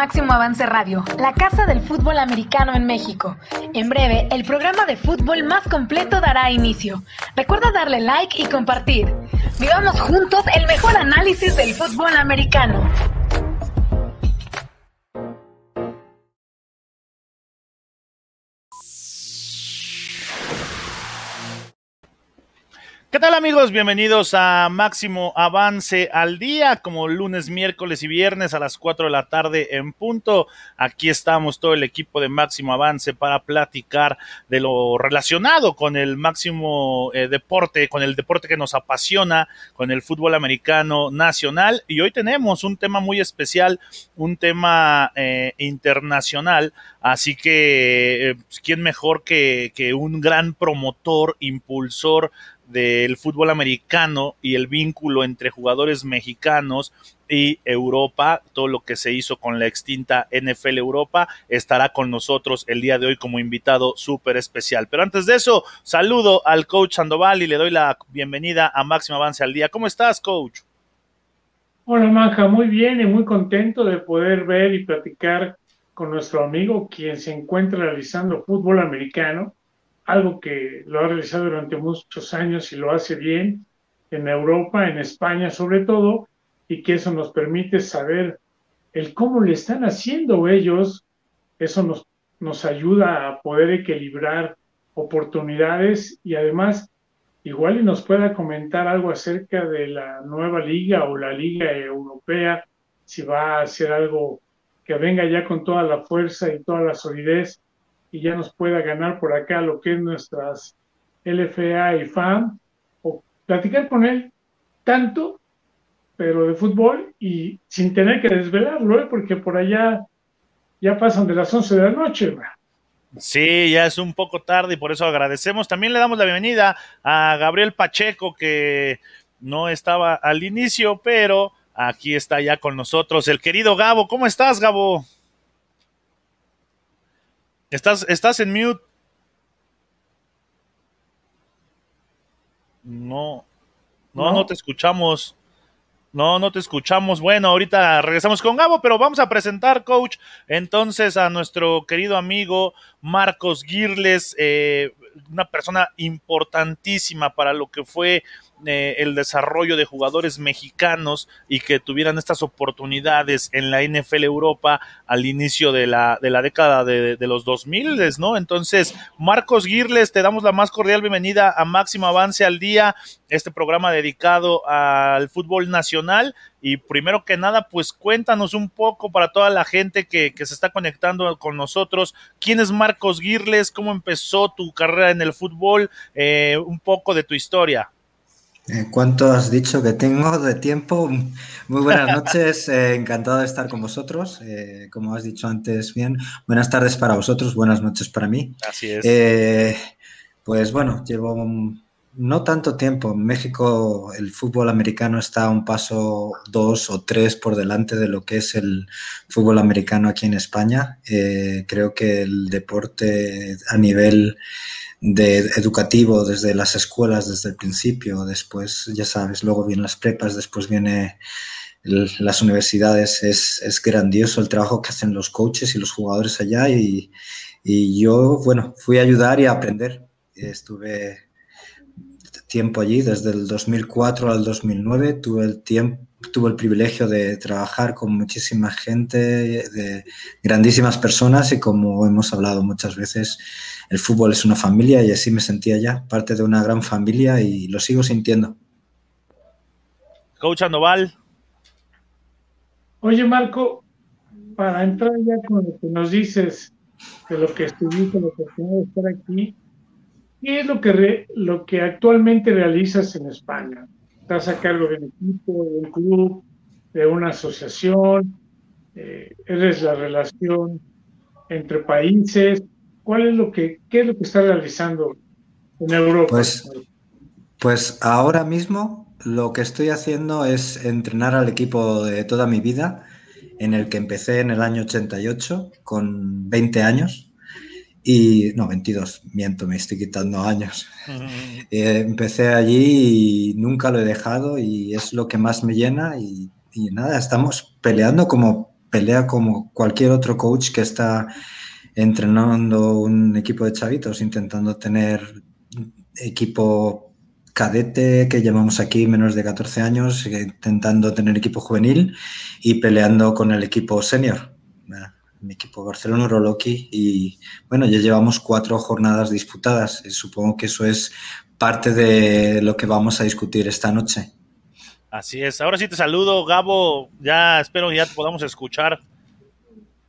Máximo Avance Radio, la casa del fútbol americano en México. En breve, el programa de fútbol más completo dará inicio. Recuerda darle like y compartir. Vivamos juntos el mejor análisis del fútbol americano. ¿Qué tal amigos? Bienvenidos a Máximo Avance al Día, como lunes, miércoles y viernes a las 4 de la tarde en punto. Aquí estamos todo el equipo de Máximo Avance para platicar de lo relacionado con el máximo eh, deporte, con el deporte que nos apasiona, con el fútbol americano nacional. Y hoy tenemos un tema muy especial, un tema eh, internacional. Así que, eh, ¿quién mejor que, que un gran promotor, impulsor del fútbol americano y el vínculo entre jugadores mexicanos y Europa, todo lo que se hizo con la extinta NFL Europa, estará con nosotros el día de hoy como invitado súper especial. Pero antes de eso, saludo al coach Sandoval y le doy la bienvenida a Máximo Avance al Día. ¿Cómo estás, coach? Hola, Manja, muy bien y muy contento de poder ver y platicar con nuestro amigo quien se encuentra realizando fútbol americano algo que lo ha realizado durante muchos años y lo hace bien en Europa, en España sobre todo, y que eso nos permite saber el cómo le están haciendo ellos, eso nos, nos ayuda a poder equilibrar oportunidades y además igual y nos pueda comentar algo acerca de la nueva liga o la liga europea, si va a ser algo que venga ya con toda la fuerza y toda la solidez y ya nos pueda ganar por acá lo que es nuestras LFA y FAM, o platicar con él tanto, pero de fútbol y sin tener que desvelarlo, ¿eh? porque por allá ya pasan de las 11 de la noche. Sí, ya es un poco tarde y por eso agradecemos. También le damos la bienvenida a Gabriel Pacheco, que no estaba al inicio, pero aquí está ya con nosotros el querido Gabo. ¿Cómo estás, Gabo? Estás, estás en mute. No, no, no, te escuchamos. No, no te escuchamos. Bueno, ahorita regresamos con Gabo, pero vamos a presentar, coach, entonces a nuestro querido amigo Marcos Girles, eh, una persona importantísima para lo que fue eh, el desarrollo de jugadores mexicanos y que tuvieran estas oportunidades en la NFL Europa al inicio de la, de la década de, los 2000, ¿no? Entonces, Marcos Girles, te damos la más cordial bienvenida a Máximo Avance al Día, este programa dedicado al fútbol nacional. Y primero que nada, pues cuéntanos un poco para toda la gente que, que se está conectando con nosotros, quién es Marcos Girles, cómo empezó tu carrera en el fútbol, eh, un poco de tu historia. Eh, ¿Cuánto has dicho que tengo de tiempo? Muy buenas noches, eh, encantado de estar con vosotros. Eh, como has dicho antes, bien, buenas tardes para vosotros, buenas noches para mí. Así es. pues bueno, llevo no tanto tiempo. En México el fútbol americano está un paso dos o tres por delante de lo que es el fútbol americano aquí en España. creo que el deporte a nivel de educativo desde las escuelas, desde el principio, después, ya sabes, luego vienen las prepas, después viene las universidades, es, es, grandioso el trabajo que hacen los coaches y los jugadores allá y, y yo, bueno, fui a ayudar y a aprender. Estuve tiempo allí, desde el 2004 al 2009, tuve el tiempo tuve el privilegio de trabajar con muchísima gente, de grandísimas personas y como hemos hablado muchas veces, el fútbol es una familia y así me sentía ya, parte de una gran familia y lo sigo sintiendo. Coach Andoval. Oye, Marco, para entrar ya con lo que nos dices de lo que estuviste, lo que de estar aquí, ¿qué es lo que, lo que actualmente realizas en España? ¿Estás a cargo de un equipo, de un club, de una asociación? Eh, ¿Eres la relación entre países? ¿Cuál es lo que, qué es lo que está realizando en Europa? Pues, pues ahora mismo lo que estoy haciendo es entrenar al equipo de toda mi vida, en el que empecé en el año 88 con 20 años. Y no, 22, miento, me estoy quitando años. Eh, empecé allí y nunca lo he dejado y es lo que más me llena y, y nada, estamos peleando como pelea como cualquier otro coach que está entrenando un equipo de chavitos, intentando tener equipo cadete que llamamos aquí menos de 14 años, intentando tener equipo juvenil y peleando con el equipo senior. Mi equipo Barcelona Roloki y bueno, ya llevamos cuatro jornadas disputadas y supongo que eso es parte de lo que vamos a discutir esta noche. Así es. Ahora sí te saludo, Gabo. Ya espero que ya te podamos escuchar.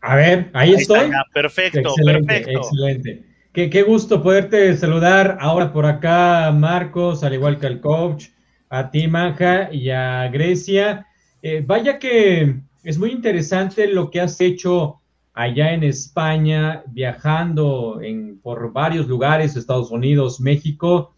A ver, ahí, estoy. perfecto, perfecto. Excelente. Qué, qué, gusto poderte saludar ahora por acá, Marcos, al igual que al coach, a ti, Manja, y a Grecia. Eh, vaya que es muy interesante lo que has hecho allá en España, viajando por varios lugares, Estados Unidos, México.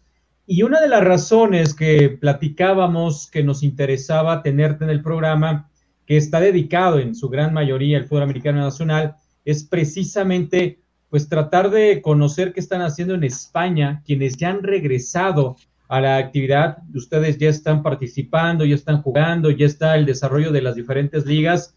Y una de las razones que platicábamos que nos interesaba tenerte en el programa que está dedicado en su gran mayoría al fútbol americano nacional, es precisamente pues tratar de conocer qué están haciendo en España, quienes ya han regresado a la actividad, ustedes ya están participando, ya están jugando, ya está el desarrollo de las diferentes ligas,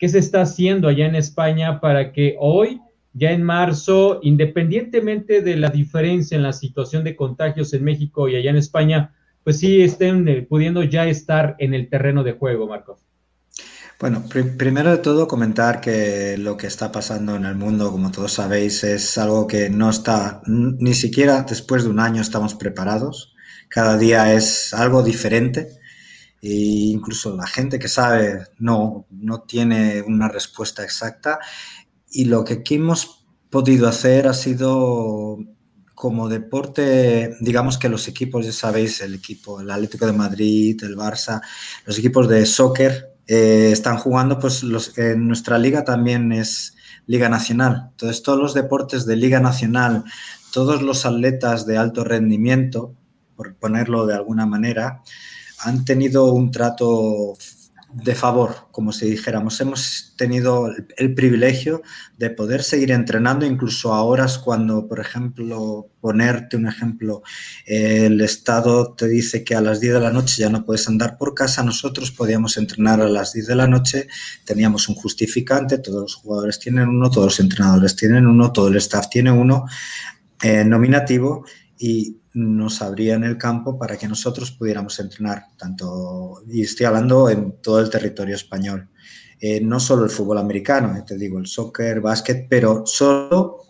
qué se está haciendo allá en España para que hoy, ya en marzo, independientemente de la diferencia en la situación de contagios en México y allá en España, pues sí estén eh, pudiendo ya estar en el terreno de juego, Marcos. Bueno, primero de todo comentar que lo que está pasando en el mundo, como todos sabéis, es algo que no está, ni siquiera después de un año estamos preparados. Cada día es algo diferente e incluso la gente que sabe no, no tiene una respuesta exacta. Y lo que aquí hemos podido hacer ha sido como deporte, digamos que los equipos, ya sabéis, el equipo, el Atlético de Madrid, el Barça, los equipos de soccer eh, están jugando, pues en nuestra liga también es Liga Nacional. Entonces, todos los deportes de Liga Nacional, todos los atletas de alto rendimiento, por ponerlo de alguna manera, han tenido un trato de favor, como si dijéramos. Hemos tenido el, privilegio de poder seguir entrenando incluso a horas cuando, por ejemplo, ponerte un ejemplo, el Estado te dice que a las 10 de la noche ya no puedes andar por casa, nosotros podíamos entrenar a las 10 de la noche, teníamos un justificante, todos los jugadores tienen uno, todos los entrenadores tienen uno, todo el staff tiene uno, eh, nominativo, y nos abrían el campo para que nosotros pudiéramos entrenar, tanto, y estoy hablando en todo el territorio español. Eh, no solo el fútbol americano, eh, te digo, el soccer, básquet, pero solo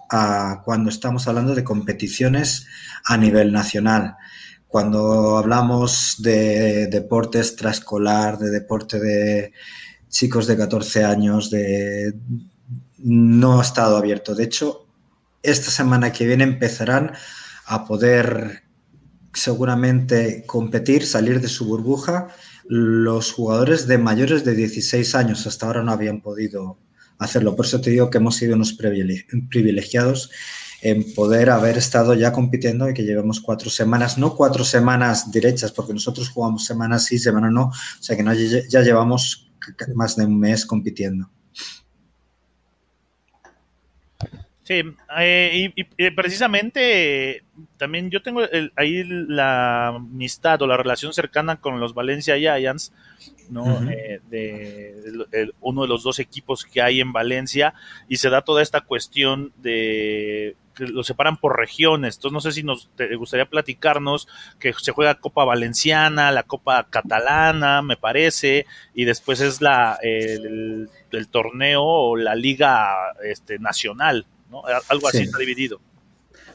cuando estamos hablando de competiciones a nivel nacional. Cuando hablamos de deporte extraescolar, de deporte de chicos de 14 años, de no ha estado abierto. De hecho, esta semana que viene empezarán a poder seguramente competir, salir de su burbuja, los jugadores de mayores de 16 años hasta ahora no habían podido hacerlo. Por eso te digo que hemos sido unos privilegiados en poder haber estado ya compitiendo y que llevemos cuatro semanas, no cuatro semanas derechas, porque nosotros jugamos semanas sí, semana no, o sea que no, ya llevamos más de un mes compitiendo. Sí, eh, y, precisamente también yo tengo ahí la amistad o la relación cercana con los Valencia Giants, ¿no? Eh, de, uno de los dos equipos que hay en Valencia y se da toda esta cuestión de que lo separan por regiones. Entonces no sé si nos te gustaría platicarnos que se juega Copa Valenciana, la Copa Catalana, me parece, y después es la el, el torneo o la Liga este, Nacional. Algo así está dividido.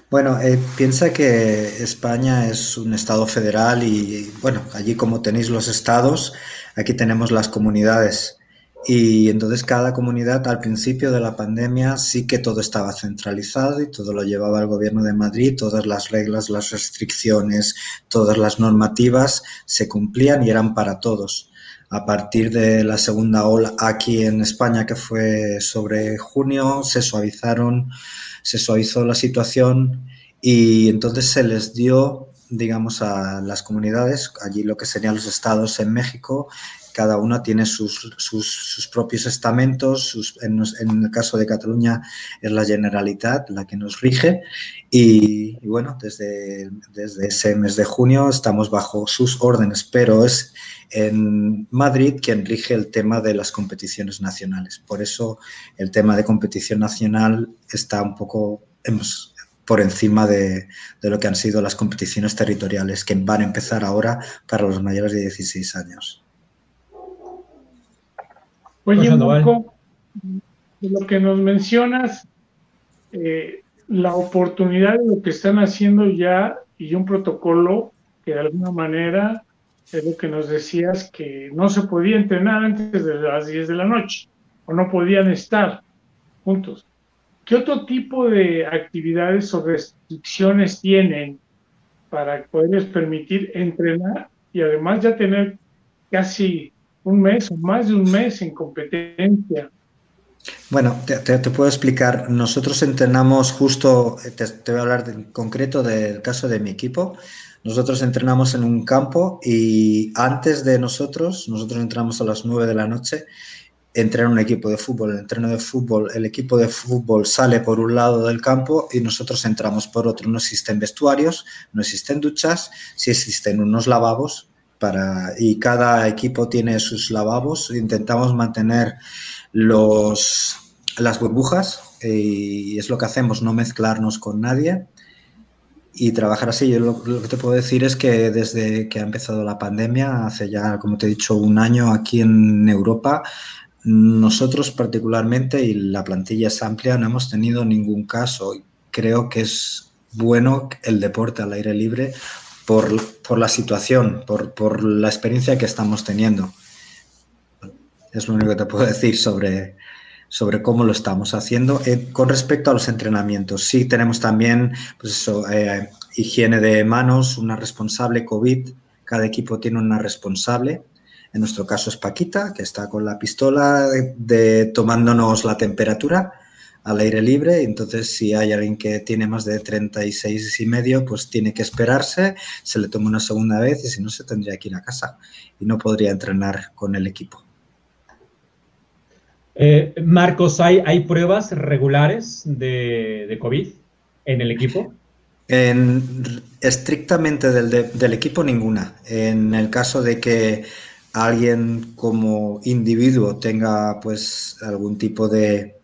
Bueno, eh, piensa que España es un estado federal y, bueno, allí como tenéis los estados, aquí tenemos las comunidades. Y entonces cada comunidad al principio de la pandemia sí que todo estaba centralizado y todo lo llevaba el gobierno de Madrid, todas las reglas, las restricciones, todas las normativas se cumplían y eran para todos a partir de la segunda ola aquí en España, que fue sobre junio, se suavizaron, se suavizó la situación y entonces se les dio, digamos, a las comunidades, allí lo que serían los estados en México, cada una tiene sus, propios estamentos, en, el caso de Cataluña es la Generalitat la que nos rige y, bueno, desde, desde ese mes de junio estamos bajo sus órdenes, pero es en Madrid quien rige el tema de las competiciones nacionales. Por eso el tema de competición nacional está un poco por encima de, lo que han sido las competiciones territoriales que van a empezar ahora para los mayores de 16 años. Oye, Marco, de lo que nos mencionas, eh, la oportunidad de lo que están haciendo ya y un protocolo que de alguna manera es lo que nos decías que no se podía entrenar antes de las 10 de la noche o no podían estar juntos. ¿Qué otro tipo de actividades o restricciones tienen para poderles permitir entrenar y además ya tener casi un mes más de un mes en competencia? Bueno, te, puedo explicar. Nosotros entrenamos justo, te, te voy a hablar en concreto del caso de mi equipo. Nosotros entrenamos en un campo y antes de nosotros, nosotros entramos a las 9 de la noche, entrena un equipo de fútbol. El de fútbol, el equipo de fútbol sale por un lado del campo y nosotros entramos por otro. No existen vestuarios, no existen duchas, sí existen unos lavabos para, y cada equipo tiene sus lavabos. Intentamos mantener los, las burbujas y es lo que hacemos, no mezclarnos con nadie y trabajar así. Yo lo, que te puedo decir es que desde que ha empezado la pandemia, hace ya, como te he dicho, un año aquí en Europa, nosotros particularmente, y la plantilla es amplia, no hemos tenido ningún caso. Creo que es bueno el deporte al aire libre por, por la situación, por, por, la experiencia que estamos teniendo. Es lo único que te puedo decir sobre, sobre cómo lo estamos haciendo. Eh, con respecto a los entrenamientos, sí tenemos también pues eh, higiene de manos, una responsable COVID. Cada equipo tiene una responsable. En nuestro caso es Paquita, que está con la pistola de, tomándonos la temperatura al aire libre. Entonces, si hay alguien que tiene más de 36 y medio, pues tiene que esperarse, se le toma una segunda vez y si no, se tendría que ir a casa y no podría entrenar con el equipo. Eh, Marcos, ¿hay, ¿hay pruebas regulares de, COVID en el equipo? En, estrictamente del, del, equipo ninguna. En el caso de que alguien como individuo tenga pues algún tipo de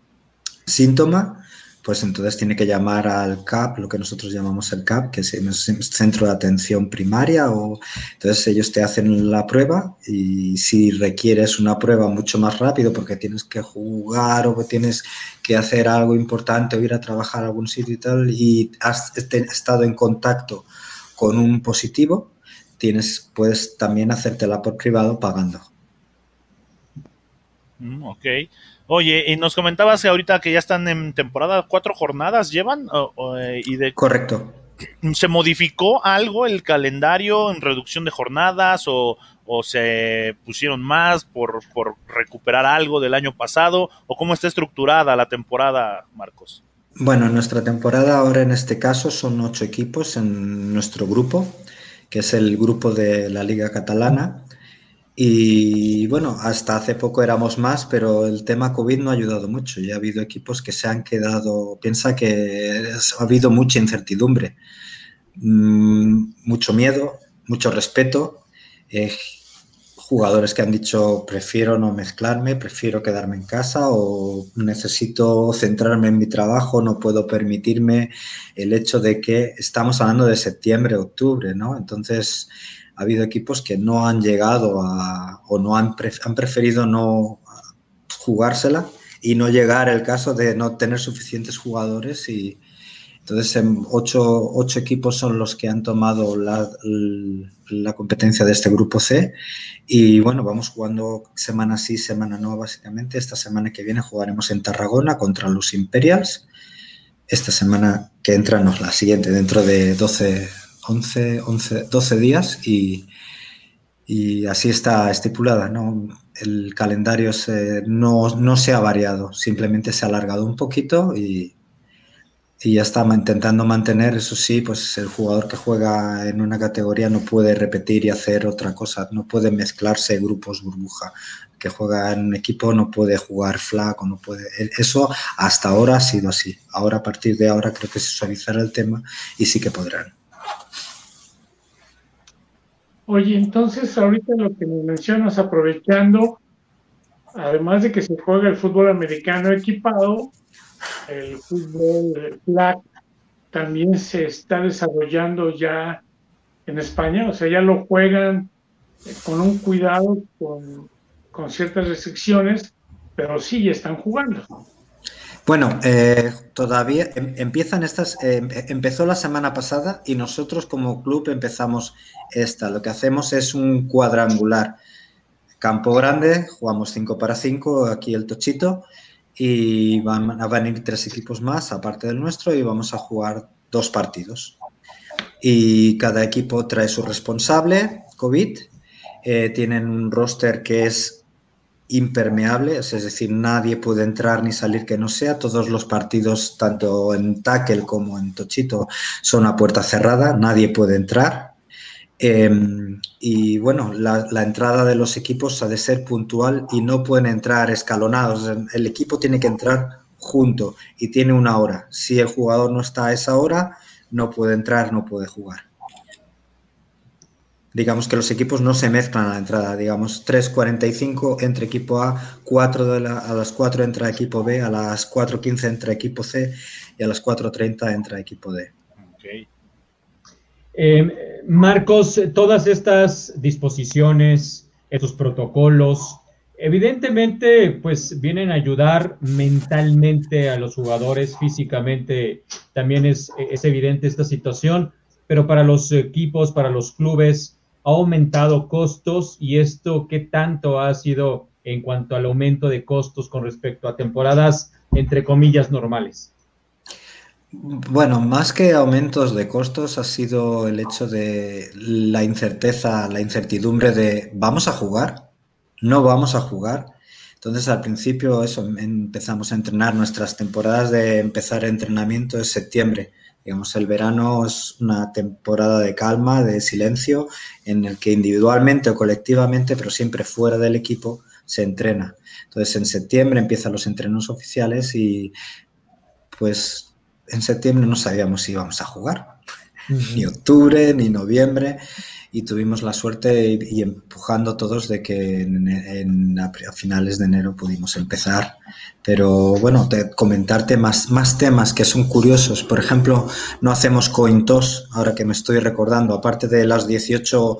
síntoma, pues entonces tiene que llamar al CAP, lo que nosotros llamamos el CAP, que es el Centro de Atención Primaria, o entonces ellos te hacen la prueba y si requieres una prueba mucho más rápido porque tienes que jugar o tienes que hacer algo importante o ir a trabajar a algún sitio y tal y has estado en contacto con un positivo, tienes, puedes también hacértela por privado pagando. Mm, ok. Oye, y nos comentabas que ahorita que ya están en temporada, cuatro jornadas llevan eh, y de correcto. ¿Se modificó algo el calendario en reducción de jornadas o, se pusieron más por, por, recuperar algo del año pasado? ¿O cómo está estructurada la temporada, Marcos? Bueno, nuestra temporada ahora en este caso son ocho equipos en nuestro grupo, que es el grupo de la Liga Catalana. Y bueno, hasta hace poco éramos más, pero el tema COVID no ha ayudado mucho. Ya ha habido equipos que se han quedado, piensa que ha habido mucha incertidumbre, mm, mucho miedo, mucho respeto. Eh, jugadores que han dicho prefiero no mezclarme, prefiero quedarme en casa o necesito centrarme en mi trabajo, no puedo permitirme el hecho de que estamos hablando de septiembre, octubre, ¿no? Entonces, ha habido equipos que no han llegado a, o no han, han preferido no jugársela y no llegar el caso de no tener suficientes jugadores y entonces en ocho, ocho, equipos son los que han tomado la, la, competencia de este grupo C y bueno, vamos jugando semana sí, semana no básicamente. Esta semana que viene jugaremos en Tarragona contra los Imperials. Esta semana que entra, no, la siguiente, dentro de 12, 11, 11 12 días y, y, así está estipulada. ¿no? El calendario se, no, no, se ha variado, simplemente se ha alargado un poquito y y ya está intentando mantener, eso sí, pues el jugador que juega en una categoría no puede repetir y hacer otra cosa, no puede mezclarse grupos burbuja. Que juega en un equipo no puede jugar flaco, no puede. Eso hasta ahora ha sido así. Ahora, a partir de ahora, creo que se suavizará el tema y sí que podrán. Oye, entonces ahorita lo que me mencionas, aprovechando, además de que se juega el fútbol americano equipado, el fútbol flag también se está desarrollando ya en España, o sea, ya lo juegan con un cuidado, con, ciertas restricciones, pero sí están jugando. Bueno, eh, todavía em, empiezan estas, em, empezó la semana pasada y nosotros como club empezamos esta. Lo que hacemos es un cuadrangular. Campo grande, jugamos 5 para 5, aquí el tochito, y van a venir tres equipos más, aparte del nuestro, y vamos a jugar dos partidos. Y cada equipo trae su responsable, COVID. Eh, tienen un roster que es impermeable, es decir, nadie puede entrar ni salir que no sea. Todos los partidos, tanto en tackle como en tochito, son a puerta cerrada, nadie puede entrar. Em, y bueno, la, entrada de los equipos ha de ser puntual y no pueden entrar escalonados. El equipo tiene que entrar junto y tiene una hora. Si el jugador no está a esa hora, no puede entrar, no puede jugar. Digamos que los equipos no se mezclan a la entrada. Digamos 3.45 entre equipo A, 4 de a las 4 entra equipo B, a las 4.15 entra equipo C y a las 4.30 entra equipo D. Okay. Em, Marcos, todas estas disposiciones, estos protocolos, evidentemente, pues vienen a ayudar mentalmente a los jugadores, físicamente también es, es evidente esta situación, pero para los equipos, para los clubes, ha aumentado costos y esto, ¿qué tanto ha sido en cuanto al aumento de costos con respecto a temporadas, entre comillas, normales? Bueno, más que aumentos de costos ha sido el hecho de la incerteza, la incertidumbre de ¿vamos a jugar? ¿No vamos a jugar? Entonces al principio eso, empezamos a entrenar nuestras temporadas de empezar entrenamiento en septiembre. Digamos, el verano es una temporada de calma, de silencio, en el que individualmente o colectivamente, pero siempre fuera del equipo, se entrena. Entonces en septiembre empiezan los entrenos oficiales y pues en septiembre no sabíamos si íbamos a jugar, ni octubre, ni noviembre, y tuvimos la suerte y, empujando todos de que en, a, finales de enero pudimos empezar. Pero bueno, de comentarte más, más temas que son curiosos. Por ejemplo, no hacemos cointos, ahora que me estoy recordando, aparte de las 18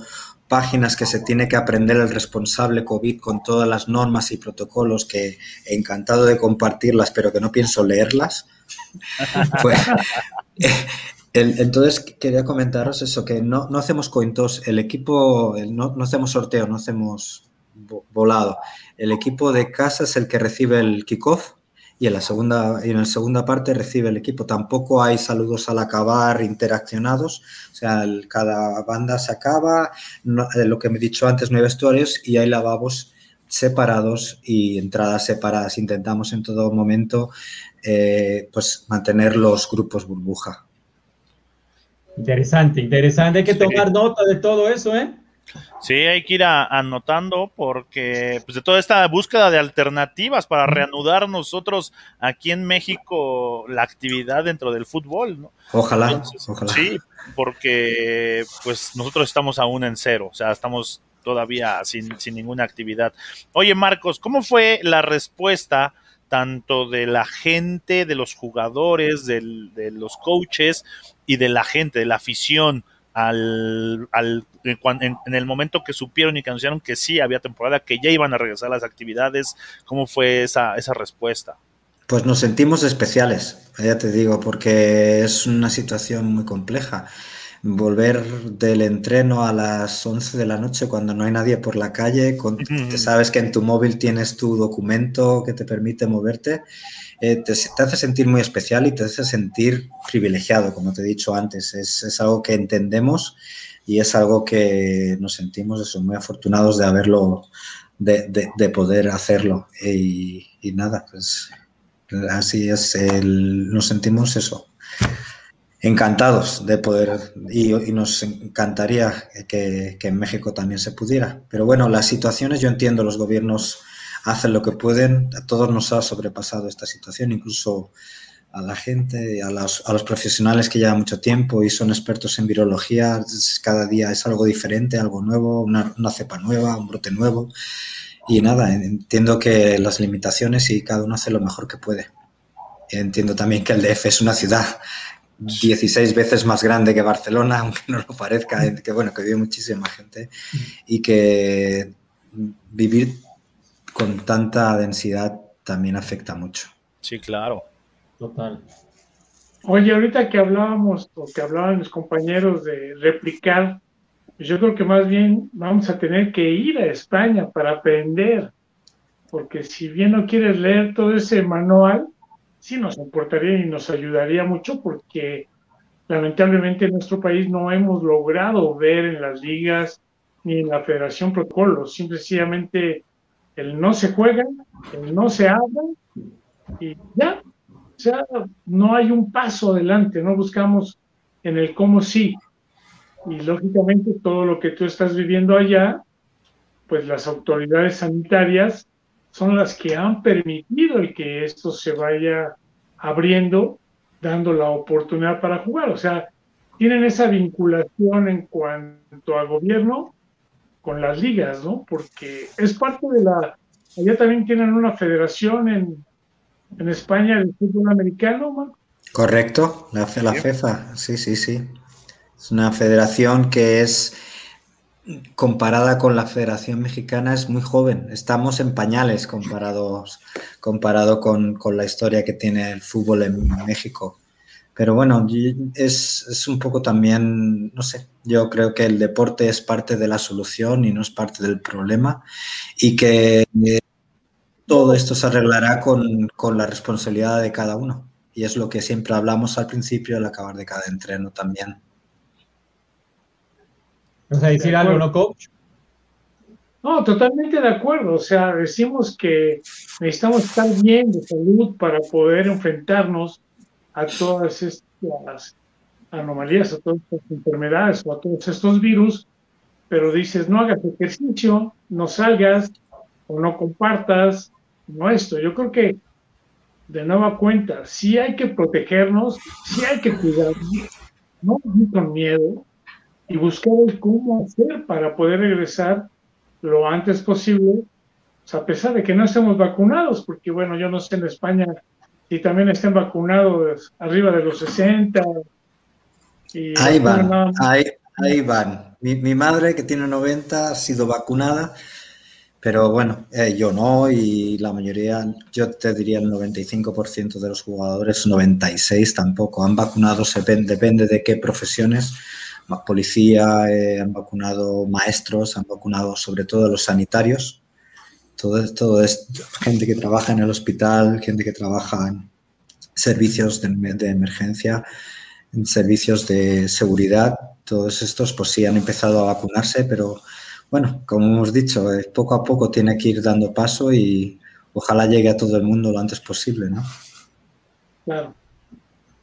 páginas que se tiene que aprender el responsable COVID con todas las normas y protocolos que encantado de compartirlas, pero que no pienso leerlas. Pues, entonces quería comentaros eso, que no, hacemos cointos, el equipo, no, hacemos sorteo, no hacemos volado. El equipo de casa es el que recibe el kickoff y en la segunda, y en la segunda parte recibe el equipo. Tampoco hay saludos al acabar interaccionados, o sea, cada banda se acaba, eh, lo que me he dicho antes, no hay vestuarios y hay lavabos separados y entradas separadas. Intentamos en todo momento eh, pues mantener los grupos burbuja. Interesante, interesante. Hay que tomar nota de todo eso, ¿eh? Sí, hay que ir anotando porque pues de toda esta búsqueda de alternativas para reanudar nosotros aquí en México la actividad dentro del fútbol, ¿no? Ojalá, ojalá. Sí, porque pues nosotros estamos aún en cero, o sea, estamos todavía sin, sin ninguna actividad. Oye, Marcos, ¿cómo fue la respuesta tanto de la gente, de los jugadores, de los coaches y de la gente, de la afición, al, en, el momento que supieron y que anunciaron que sí había temporada, que ya iban a regresar las actividades, ¿cómo fue esa, esa respuesta? Pues nos sentimos especiales, ya te digo, porque es una situación muy compleja volver del entreno a las 11 de la noche cuando no hay nadie por la calle, con, te sabes que en tu móvil tienes tu documento que te permite moverte, eh, te, hace sentir muy especial y te hace sentir privilegiado, como te he dicho antes. Es, algo que entendemos y es algo que nos sentimos eso, muy afortunados de haberlo, de, poder hacerlo. Y, nada, pues así es, nos sentimos eso, encantados de poder y, nos encantaría que, en México también se pudiera. Pero bueno, las situaciones, yo entiendo, los gobiernos hacen lo que pueden, a todos nos ha sobrepasado esta situación, incluso a la gente, a los, a los profesionales que llevan mucho tiempo y son expertos en virología, cada día es algo diferente, algo nuevo, una, una cepa nueva, un brote nuevo. Y nada, entiendo que las limitaciones y cada uno hace lo mejor que puede. Entiendo también que el DF es una ciudad 16 veces más grande que Barcelona, aunque no lo parezca, que bueno, que vive muchísima gente y que vivir con tanta densidad también afecta mucho. Sí, claro. Total. Oye, ahorita que hablábamos, o que hablaban los compañeros de replicar, yo creo que más bien vamos a tener que ir a España para aprender, porque si bien no quieres leer todo ese manual, sí nos importaría y nos ayudaría mucho porque lamentablemente en nuestro país no hemos logrado ver en las ligas ni en la federación protocolos, simplemente el no se juega, el no se habla y ya, o sea, no hay un paso adelante, no buscamos en el cómo sí. Y lógicamente todo lo que tú estás viviendo allá, pues las autoridades sanitarias son las que han permitido el que esto se vaya abriendo, dando la oportunidad para jugar. O sea, tienen esa vinculación en cuanto a gobierno con las ligas, ¿no? Porque es parte de la... Allá también tienen una federación en, en España de fútbol americano, ¿no? Correcto, la, la FEFA, sí, sí, sí. Es una federación que es comparada con la Federación Mexicana es muy joven. Estamos en pañales comparados, comparado con, la historia que tiene el fútbol en México. Pero bueno, es, es, un poco también, no sé, yo creo que el deporte es parte de la solución y no es parte del problema y que todo esto se arreglará con, con la responsabilidad de cada uno. Y es lo que siempre hablamos al principio al acabar de cada entreno también. ¿Vas a decir algo, no, coach? No, totalmente de acuerdo. O sea, decimos que necesitamos estar bien de salud para poder enfrentarnos a todas estas anomalías, a todas estas enfermedades o a todos estos virus, pero dices, no hagas ejercicio, no salgas o no compartas, no esto. Yo creo que, de nueva cuenta, sí hay que protegernos, sí hay que cuidarnos, no con miedo, y buscar el cómo hacer para poder regresar lo antes posible, a pesar de que no estemos vacunados, porque bueno, yo no sé en España si también estén vacunados arriba de los 60. ahí van, ahí, van. Mi, mi, madre, que tiene 90, ha sido vacunada, pero bueno, eh, yo no, y la mayoría, yo te diría el 95% de los jugadores, 96 tampoco, han vacunado, se, depende de qué profesiones policía, eh, han vacunado maestros, han vacunado sobre todo los sanitarios, todo, todo es gente que trabaja en el hospital, gente que trabaja en servicios de, emergencia, en servicios de seguridad, todos estos pues sí han empezado a vacunarse, pero bueno, como hemos dicho, eh, poco a poco tiene que ir dando paso y ojalá llegue a todo el mundo lo antes posible, ¿no? Claro.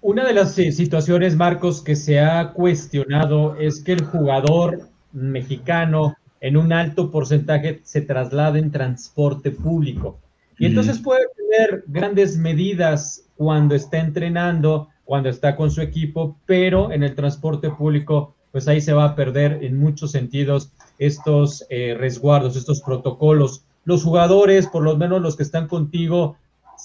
Una de las eh, situaciones, Marcos, que se ha cuestionado es que el jugador mexicano en un alto porcentaje se traslada en transporte público. Y entonces puede tener grandes medidas cuando está entrenando, cuando está con su equipo, pero en el transporte público, pues ahí se va a perder en muchos sentidos estos eh, resguardos, estos protocolos. Los jugadores, por lo menos los que están contigo,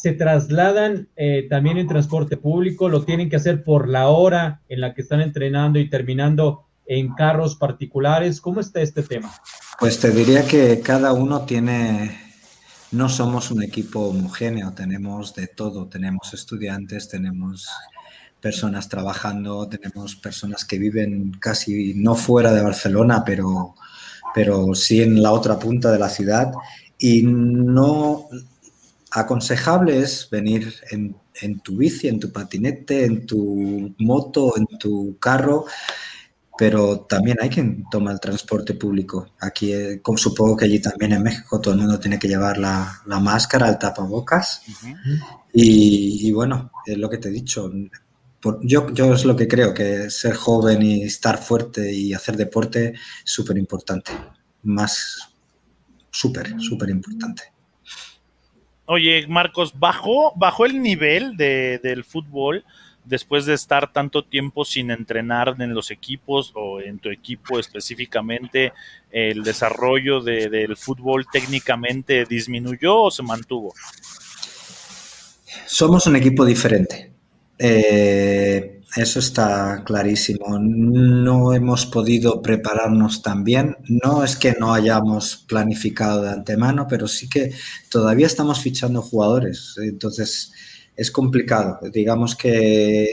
se trasladan eh, también en transporte público, lo tienen que hacer por la hora en la que están entrenando y terminando en carros particulares. ¿Cómo está este tema? Pues te diría que cada uno tiene, no somos un equipo homogéneo, tenemos de todo, tenemos estudiantes, tenemos personas trabajando, tenemos personas que viven casi no fuera de Barcelona, pero, pero sí en la otra punta de la ciudad y no aconsejable es venir en, tu bici, en tu patinete, en tu moto, en tu carro, pero también hay quien toma el transporte público. Aquí, eh, como supongo que allí también en México, todo el mundo tiene que llevar la, máscara, el tapabocas. y, y, bueno, es lo que te he dicho, yo, yo es lo que creo, que ser joven y estar fuerte y hacer deporte es súper importante. Más súper, súper importante. Oye, Marcos, ¿bajó, bajó el nivel de, del fútbol después de estar tanto tiempo sin entrenar en los equipos o en tu equipo específicamente? ¿El desarrollo del fútbol técnicamente disminuyó o se mantuvo? Somos un equipo diferente. Eh, eso está clarísimo. No hemos podido prepararnos tan bien. No es que no hayamos planificado de antemano, pero sí que todavía estamos fichando jugadores. Entonces es complicado. Digamos que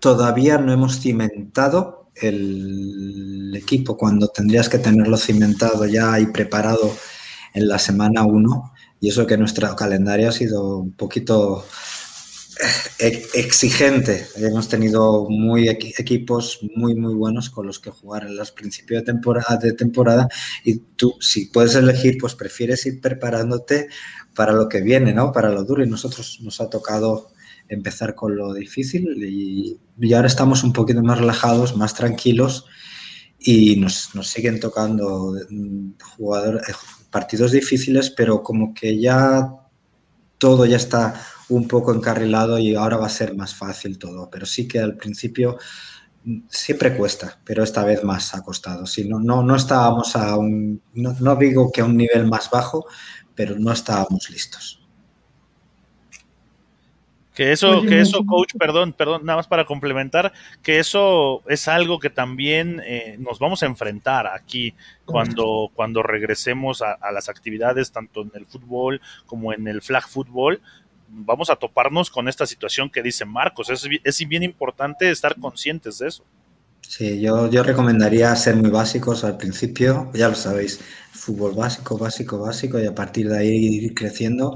todavía no hemos cimentado el equipo cuando tendrías que tenerlo cimentado ya y preparado en la semana 1. Y eso que nuestro calendario ha sido un poquito exigente. Hemos tenido muy equipos muy, muy buenos con los que jugar en los principios de temporada, y tú, si puedes elegir, pues prefieres ir preparándote para lo que viene, ¿no? Para lo duro y nosotros nos ha tocado empezar con lo difícil y, ahora estamos un poquito más relajados, más tranquilos y nos, nos siguen tocando mm, jugadores, eh, partidos difíciles, pero como que ya todo ya está un poco encarrilado y ahora va a ser más fácil todo, pero sí que al principio mm, siempre cuesta, pero esta vez más ha costado. Si no, no, no estábamos a un, no, digo que a un nivel más bajo, pero no estábamos listos. Que eso, que eso, coach, perdón, perdón, nada más para complementar, que eso es algo que también eh, nos vamos a enfrentar aquí cuando, cuando regresemos a, a, las actividades, tanto en el fútbol como en el flag fútbol, vamos a toparnos con esta situación que dice Marcos. Es, es bien importante estar conscientes de eso. Sí, yo, yo recomendaría ser muy básicos al principio, ya lo sabéis, fútbol básico, básico, básico, y a partir de ahí ir creciendo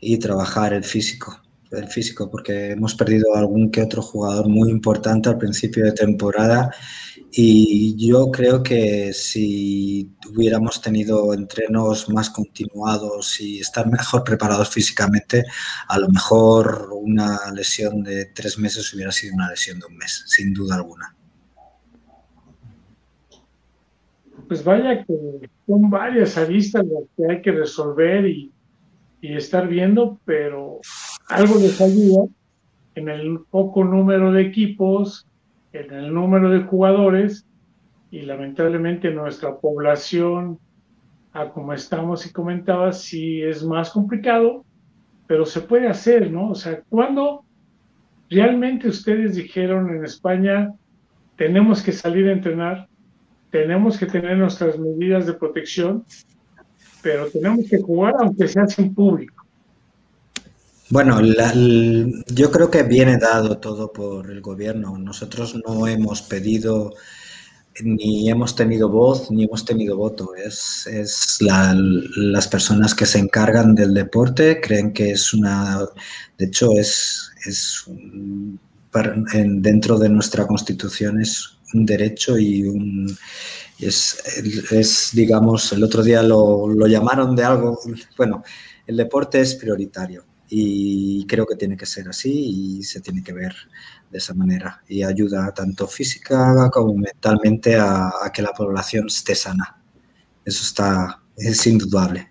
y trabajar el físico el físico, porque hemos perdido algún que otro jugador muy importante al principio de temporada y yo creo que si hubiéramos tenido entrenos más continuados y estar mejor preparados físicamente, a lo mejor una lesión de tres meses hubiera sido una lesión de un mes, sin duda alguna. Pues vaya que son varias aristas las que hay que resolver y, y estar viendo, pero algo les ayuda en el poco número de equipos, en el número de jugadores y lamentablemente nuestra población, a como estamos y comentaba, sí es más complicado, pero se puede hacer, ¿no? O sea, cuando realmente ustedes dijeron en España, tenemos que salir a entrenar, tenemos que tener nuestras medidas de protección, pero tenemos que jugar aunque sea sin público? Bueno, yo creo que viene dado todo por el gobierno. Nosotros no hemos pedido ni hemos tenido voz ni hemos tenido voto. Es, es las personas que se encargan del deporte creen que es una, de hecho es, es dentro de nuestra constitución es un derecho y un es, es digamos, el otro día lo, lo llamaron de algo, bueno, el deporte es prioritario y creo que tiene que ser así y se tiene que ver de esa manera y ayuda tanto física como mentalmente a, que la población esté sana. Eso está, es indudable.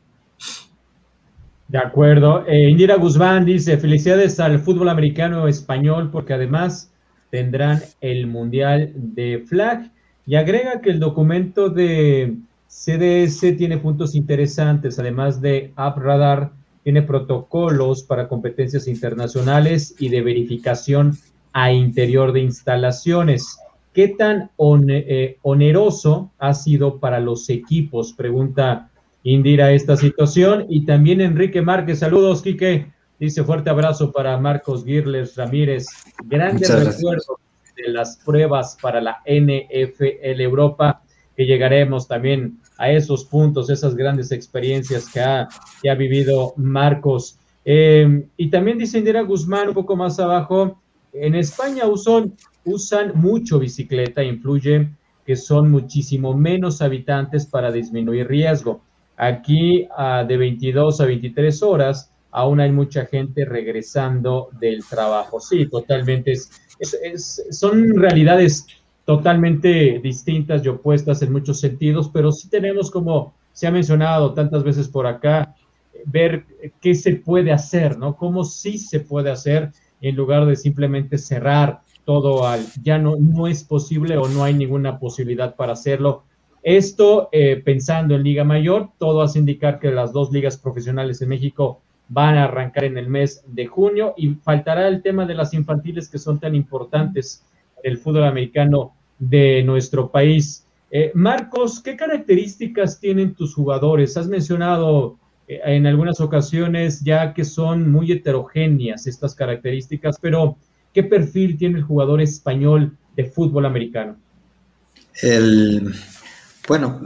De acuerdo. Eh, Indira Guzmán dice, felicidades al fútbol americano español porque además tendrán el Mundial de Flag y agrega que el documento de CDS tiene puntos interesantes, además de App Radar tiene protocolos para competencias internacionales y de verificación a interior de instalaciones. ¿Qué tan eh, oneroso ha sido para los equipos? Pregunta Indira esta situación. Y también Enrique Márquez, saludos, Quique. Dice fuerte abrazo para Marcos Girles Ramírez. Grandes recuerdos de las pruebas para la NFL Europa, llegaremos también a esos puntos, esas grandes experiencias que ha, vivido Marcos. Eh, y también dice Indira Guzmán, un poco más abajo, en España usan, usan mucho bicicleta, influye que son muchísimo menos habitantes para disminuir riesgo. Aquí de 22 a 23 horas aún hay mucha gente regresando del trabajo. Sí, totalmente es, son realidades totalmente distintas y opuestas en muchos sentidos, pero sí tenemos, como se ha mencionado tantas veces por acá, ver qué se puede hacer, ¿no? Cómo sí se puede hacer en lugar de simplemente cerrar todo al ya no, no es posible o no hay ninguna posibilidad para hacerlo. Esto, eh, pensando en Liga Mayor, todo hace indicar que las dos ligas profesionales en México van a arrancar en el mes de junio y faltará el tema de las infantiles que son tan importantes el fútbol americano de nuestro país. Eh, Marcos, ¿qué características tienen tus jugadores? Has mencionado eh, en algunas ocasiones ya que son muy heterogéneas estas características, pero ¿qué perfil tiene el jugador español de fútbol americano? El, bueno,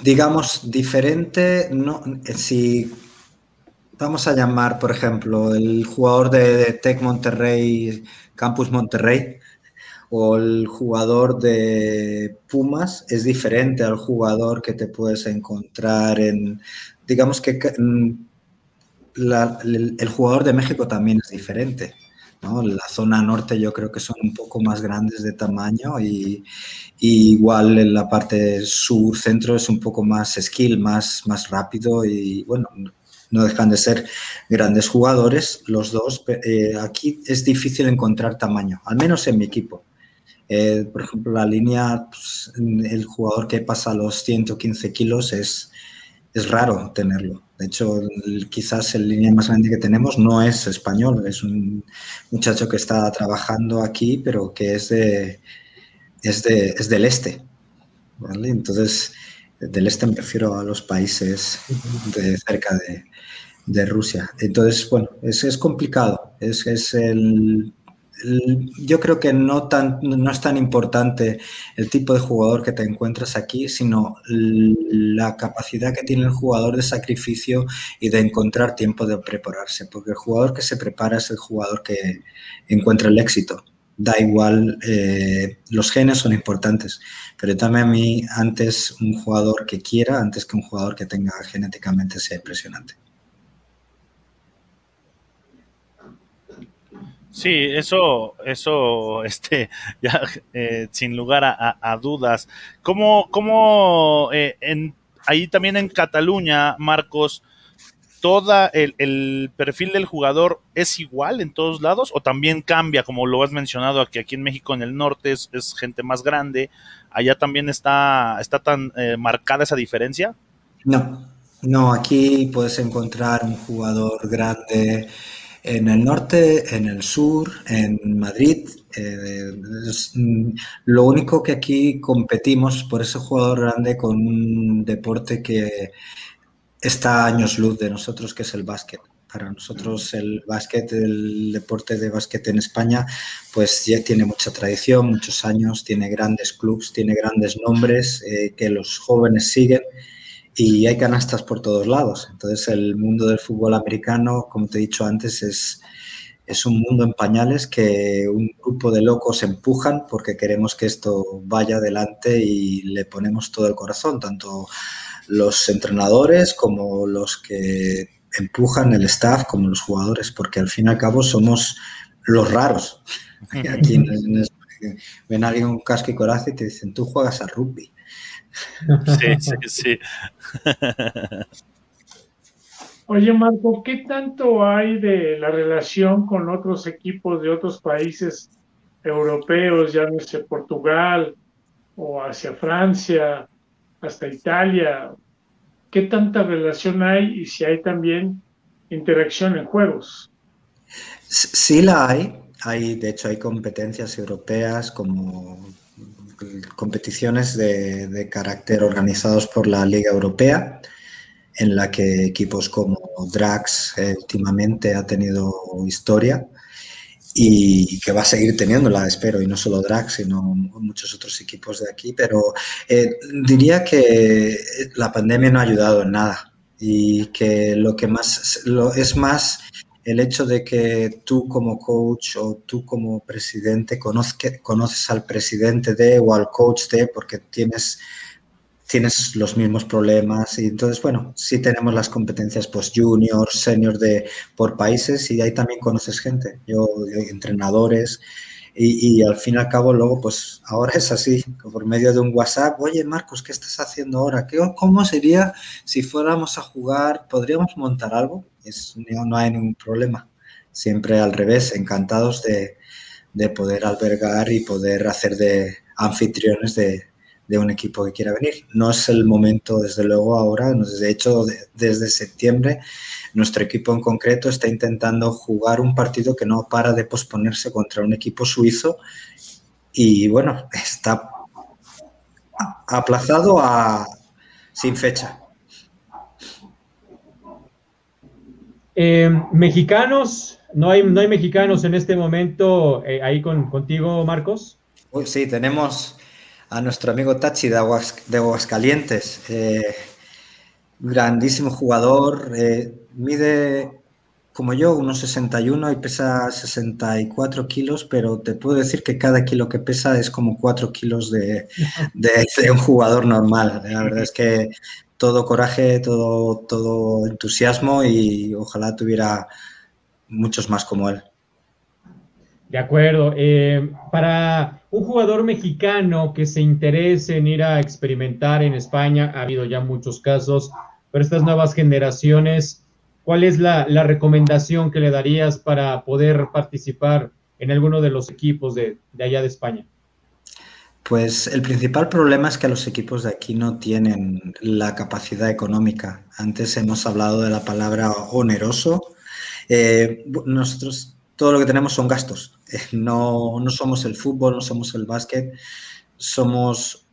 digamos diferente, no, si vamos a llamar, por ejemplo, el jugador de, de Tech Monterrey, Campus Monterrey, o el jugador de Pumas es diferente al jugador que te puedes encontrar en, digamos que el, jugador de México también es diferente. ¿no? La zona norte yo creo que son un poco más grandes de tamaño y, igual en la parte sur, centro es un poco más skill, más, más rápido y bueno, no dejan de ser grandes jugadores los dos. Eh, aquí es difícil encontrar tamaño, al menos en mi equipo. Eh, por ejemplo, la línea, pues, el jugador que pasa los 115 kilos es, es raro tenerlo. De hecho, quizás el línea más grande que tenemos no es español, es un muchacho que está trabajando aquí, pero que es, de, es, de, es del este. ¿vale? Entonces, del este me refiero a los países de cerca de, de Rusia. Entonces, bueno, es, es complicado. Es, es el, yo creo que no, es tan importante el tipo de jugador que te encuentras aquí, sino la capacidad que tiene el jugador de sacrificio y de encontrar tiempo de prepararse, porque el jugador que se prepara es el jugador que encuentra el éxito. Da igual, eh, los genes son importantes, pero también a mí antes un jugador que quiera, antes que un jugador que tenga genéticamente sea impresionante. Sí, eso, eso, este, ya eh, sin lugar a, dudas. ¿Cómo, cómo eh, en, ahí también en Cataluña, Marcos, toda el, perfil del jugador es igual en todos lados o también cambia, como lo has mencionado aquí, aquí en México en el norte es, gente más grande, allá también está, está tan eh, marcada esa diferencia? No, no, aquí puedes encontrar un jugador grande en el norte, en el sur, en Madrid. Eh, mm, lo único que aquí competimos por ese jugador grande con un deporte que está a años luz de nosotros, que es el básquet. Para nosotros el básquet, el deporte de básquet en España, pues ya tiene mucha tradición, muchos años, tiene grandes clubes, tiene grandes nombres eh, que los jóvenes siguen y hay canastas por todos lados. Entonces el mundo del fútbol americano, como te he dicho antes, es, es un mundo en pañales que un grupo de locos empujan porque queremos que esto vaya adelante y le ponemos todo el corazón, tanto los entrenadores como los que empujan el staff, como los jugadores, porque al fin y al cabo somos los raros. Aquí ven a alguien con casco y coraje y te dicen, tú juegas a rugby. Sí, sí, sí. Oye, Marco, ¿qué tanto hay de la relación con otros equipos de otros países europeos, ya no sé, Portugal o hacia Francia, hasta Italia? ¿Qué tanta relación hay y si hay también interacción en juegos? Sí la hay. Hay, de hecho, hay competencias europeas como competiciones de, carácter organizados por la Liga Europea, en la que equipos como Drax eh, últimamente ha tenido historia y que va a seguir teniéndola, espero, y no solo Drax, sino muchos otros equipos de aquí, pero eh, diría que la pandemia no ha ayudado en nada y que lo que más lo, es más el hecho de que tú como coach o tú como presidente conoces al presidente de o al coach de porque tienes, tienes los mismos problemas y entonces, bueno, sí tenemos las competencias post junior, senior de, por países y ahí también conoces gente, yo, entrenadores Y, al fin y al cabo, luego, pues ahora es así, por medio de un WhatsApp, oye Marcos, ¿qué estás haciendo ahora? ¿Qué, ¿Cómo sería si fuéramos a jugar? ¿Podríamos montar algo? Es, no, hay ningún problema. Siempre al revés, encantados de, de poder albergar y poder hacer de anfitriones de, de un equipo que quiera venir. No es el momento, desde luego, ahora. De hecho, desde septiembre, nuestro equipo en concreto está intentando jugar un partido que no para de posponerse contra un equipo suizo y, bueno, está aplazado a sin fecha. Eh, mexicanos, no hay, no hay mexicanos en este momento eh, ahí con, contigo, Marcos. Sí, tenemos a nuestro amigo Tachi de, Aguas, de Aguascalientes. Eh, grandísimo jugador, mide como yo, unos 61 y pesa 64 kilos, pero te puedo decir que cada kilo que pesa es como 4 kilos de, de, un jugador normal. La verdad es que todo coraje, todo, todo entusiasmo y ojalá tuviera muchos más como él. De acuerdo. Eh, para un jugador mexicano que se interese en ir a experimentar en España, ha habido ya muchos casos, pero estas nuevas generaciones, ¿cuál es la, recomendación que le darías para poder participar en alguno de los equipos de, de allá de España? Pues el principal problema es que los equipos de aquí no tienen la capacidad económica. Antes hemos hablado de la palabra oneroso. Eh, nosotros todo lo que tenemos son gastos. No, no somos el fútbol, no somos el básquet, somos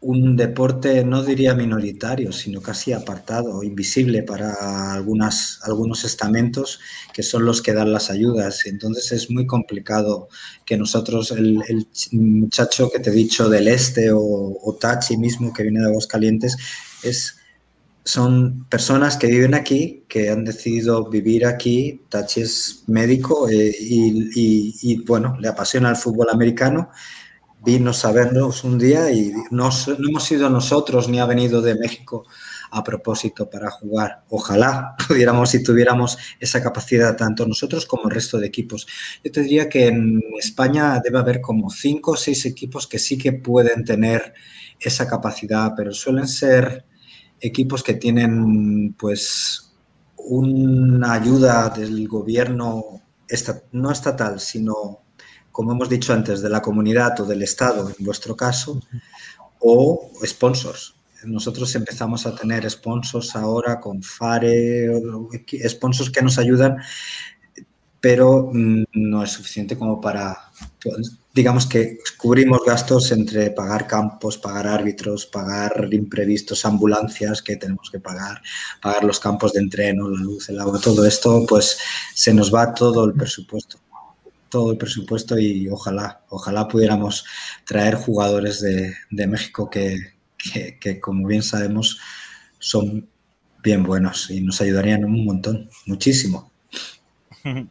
un deporte, no diría minoritario, sino casi apartado, invisible para algunas, algunos estamentos que son los que dan las ayudas. Entonces es muy complicado que nosotros, el, muchacho que te he dicho del este o, o Tachi mismo que viene de Aguascalientes, es son personas que viven aquí, que han decidido vivir aquí. Tachi es médico eh, y, bueno, le apasiona el fútbol americano. Vino a vernos un día y no, no hemos sido nosotros ni ha venido de México a propósito para jugar. Ojalá pudiéramos y tuviéramos esa capacidad tanto nosotros como el resto de equipos. Yo te diría que en España debe haber como cinco o seis equipos que sí que pueden tener esa capacidad, pero suelen ser equipos que tienen pues una ayuda del gobierno no estatal, sino, como hemos dicho antes, de la comunidad o del Estado, en vuestro caso, o sponsors. Nosotros empezamos a tener sponsors ahora con FARE, sponsors que nos ayudan, pero mm, no es suficiente como para digamos que cubrimos gastos entre pagar campos, pagar árbitros, pagar imprevistos, ambulancias que tenemos que pagar, pagar los campos de entreno, la luz, el agua, todo esto, pues se nos va todo el presupuesto, todo el presupuesto y ojalá, ojalá pudiéramos traer jugadores de, México que, que, como bien sabemos, son bien buenos y nos ayudarían un montón, muchísimo.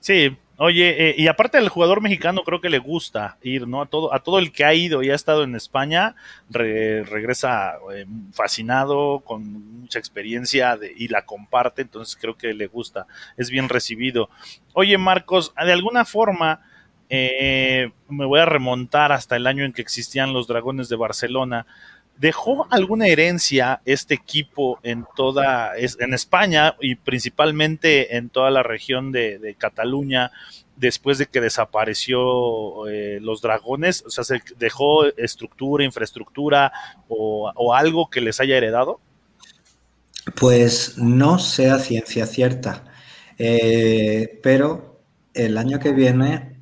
Sí, Oye, eh, y aparte del jugador mexicano, creo que le gusta ir, ¿no? A todo, a todo el que ha ido y ha estado en España, regresa eh, fascinado, con mucha experiencia y la comparte, entonces creo que le gusta, es bien recibido. Oye, Marcos, de alguna forma, eh, me voy a remontar hasta el año en que existían los Dragones de Barcelona. ¿Dejó alguna herencia este equipo en toda, en España y principalmente en toda la región de, Cataluña después de que desapareció eh, los dragones? O sea, ¿se dejó estructura, infraestructura o, algo que les haya heredado? Pues no sea ciencia cierta, eh, pero el año que viene,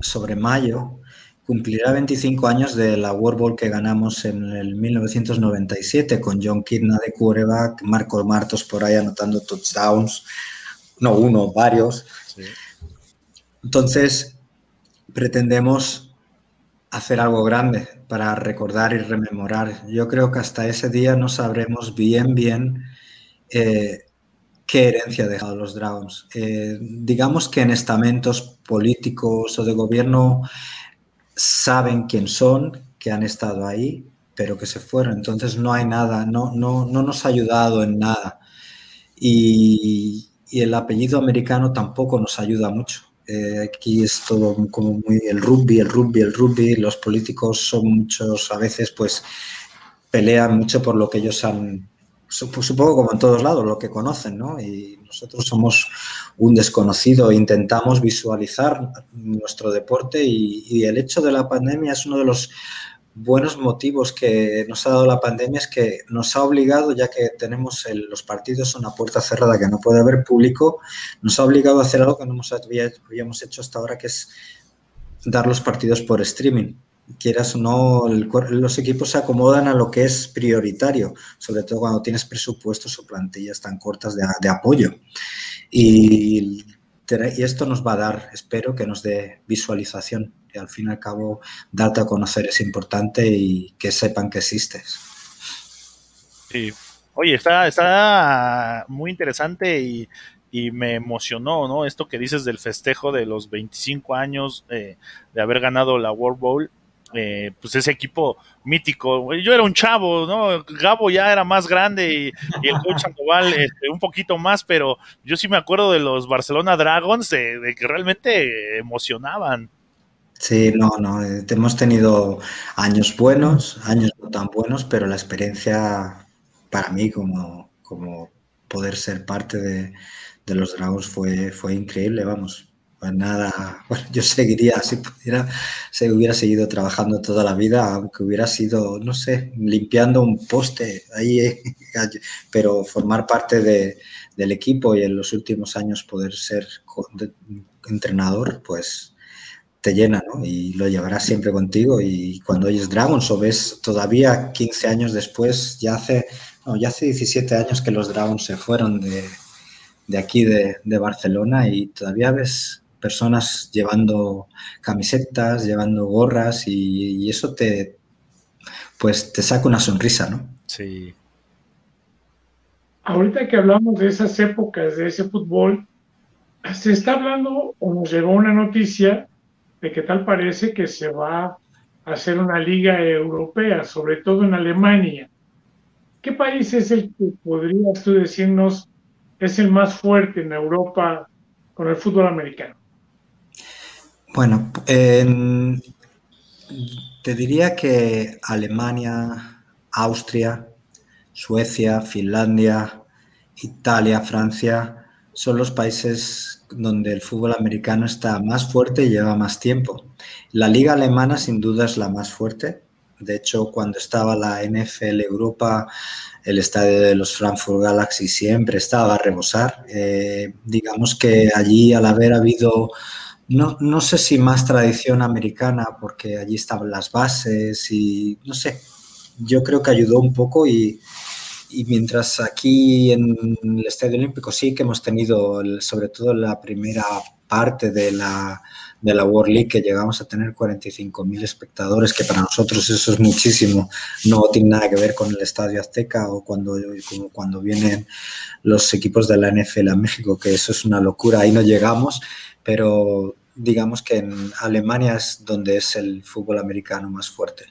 sobre mayo, cumplirá 25 años de la World Bowl que ganamos en el 1997 con John Kidna de quarterback, Marcos Martos por ahí anotando touchdowns, no uno, varios. Entonces, pretendemos hacer algo grande para recordar y rememorar. Yo creo que hasta ese día no sabremos bien, bien eh, qué herencia han dejado los Dragons. Eh, digamos que en estamentos políticos o de gobierno saben quién son, que han estado ahí, pero que se fueron. Entonces no hay nada, no, no, no nos ha ayudado en nada. Y, el apellido americano tampoco nos ayuda mucho. Eh, aquí es todo como muy el rugby, el rugby, el rugby. Los políticos son muchos, a veces, pues pelean mucho por lo que ellos han, supongo como en todos lados, lo que conocen, ¿no? Y nosotros somos un desconocido, intentamos visualizar nuestro deporte y, el hecho de la pandemia es uno de los buenos motivos que nos ha dado la pandemia es que nos ha obligado, ya que tenemos los partidos una puerta cerrada que no puede haber público, nos ha obligado a hacer algo que no habíamos hecho hasta ahora, que es dar los partidos por streaming. Quieras o no, los equipos se acomodan a lo que es prioritario, sobre todo cuando tienes presupuestos o plantillas tan cortas de, de apoyo. Y, y esto nos va a dar, espero que nos dé visualización y al fin y al cabo darte a conocer es importante y que sepan que existes. Sí. Oye, está, está muy interesante y, me emocionó, ¿no? Esto que dices del festejo de los 25 años eh, de haber ganado la World Bowl. Eh, pues ese equipo mítico. Yo era un chavo, ¿no? Gabo ya era más grande y, el coach Sandoval este, un poquito más, pero yo sí me acuerdo de los Barcelona Dragons, de que realmente emocionaban. Sí, no, no, eh, hemos tenido años buenos, años no tan buenos, pero la experiencia para mí como, como poder ser parte de, los Dragons fue, fue increíble, vamos. Pues nada, bueno, yo seguiría, si pudiera, se hubiera seguido trabajando toda la vida, aunque hubiera sido, no sé, limpiando un poste ahí, pero formar parte de, del equipo y en los últimos años poder ser entrenador, pues te llena, ¿no? Y lo llevarás siempre contigo. Y cuando oyes Dragons o ves todavía 15 años después, ya hace, no, ya hace 17 años que los Dragons se fueron de, aquí, de, Barcelona, y todavía ves personas llevando camisetas, llevando gorras, y, y, eso te, pues, te saca una sonrisa, ¿no? Sí. Ahorita que hablamos de esas épocas, de ese fútbol, se está hablando o nos llegó una noticia de que tal parece que se va a hacer una liga europea, sobre todo en Alemania. ¿Qué país es el que podrías tú decirnos es el más fuerte en Europa con el fútbol americano? Bueno, te diría que Alemania, Austria, Suecia, Finlandia, Italia, Francia son los países donde el fútbol americano está más fuerte y lleva más tiempo. La liga alemana sin duda es la más fuerte. De hecho, cuando estaba la NFL Europa, el estadio de los Frankfurt Galaxy siempre estaba a rebosar. Eh, digamos que allí, al haber habido, no, no sé si más tradición americana, porque allí estaban las bases y no sé, yo creo que ayudó un poco y, y mientras aquí en el Estadio Olímpico sí que hemos tenido, sobre todo la primera parte de la, de la World League, que llegamos a tener 45.000 espectadores, que para nosotros eso es muchísimo, no tiene nada que ver con el Estadio Azteca o cuando, cuando vienen los equipos de la NFL a México, que eso es una locura, ahí no llegamos, pero digamos que en Alemania es donde es el fútbol americano más fuerte.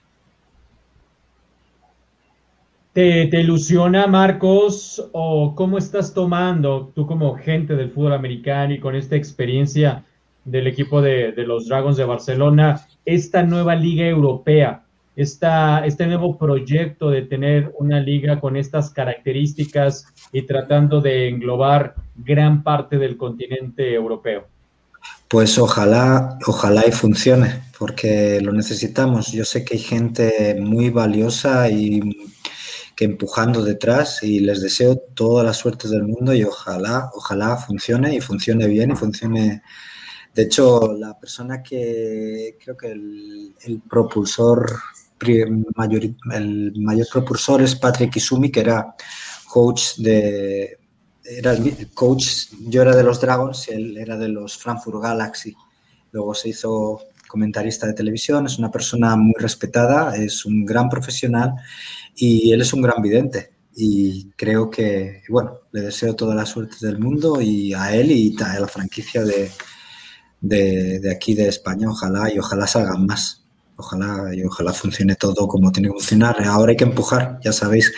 ¿Te, ilusiona, Marcos? ¿O cómo estás tomando tú como gente del fútbol americano y con esta experiencia del equipo de, los Dragons de Barcelona, esta nueva liga europea, esta, este nuevo proyecto de tener una liga con estas características y tratando de englobar gran parte del continente europeo? Pues ojalá, ojalá y funcione, porque lo necesitamos. Yo sé que hay gente muy valiosa y empujando detrás y les deseo toda la suerte del mundo y ojalá, ojalá funcione y funcione bien y funcione. De hecho, la persona que creo que el, propulsor mayor, el mayor propulsor es Patrick Isumi, que era coach de, era el coach, yo era de los Dragons y él era de los Frankfurt Galaxy. Luego se hizo comentarista de televisión, es una persona muy respetada, es un gran profesional y él es un gran vidente. Y creo que, bueno, le deseo toda la suerte del mundo y a él y a la franquicia de, de, aquí de España, ojalá y ojalá salgan más. Ojalá y ojalá funcione todo como tiene que funcionar. Ahora hay que empujar, ya sabéis,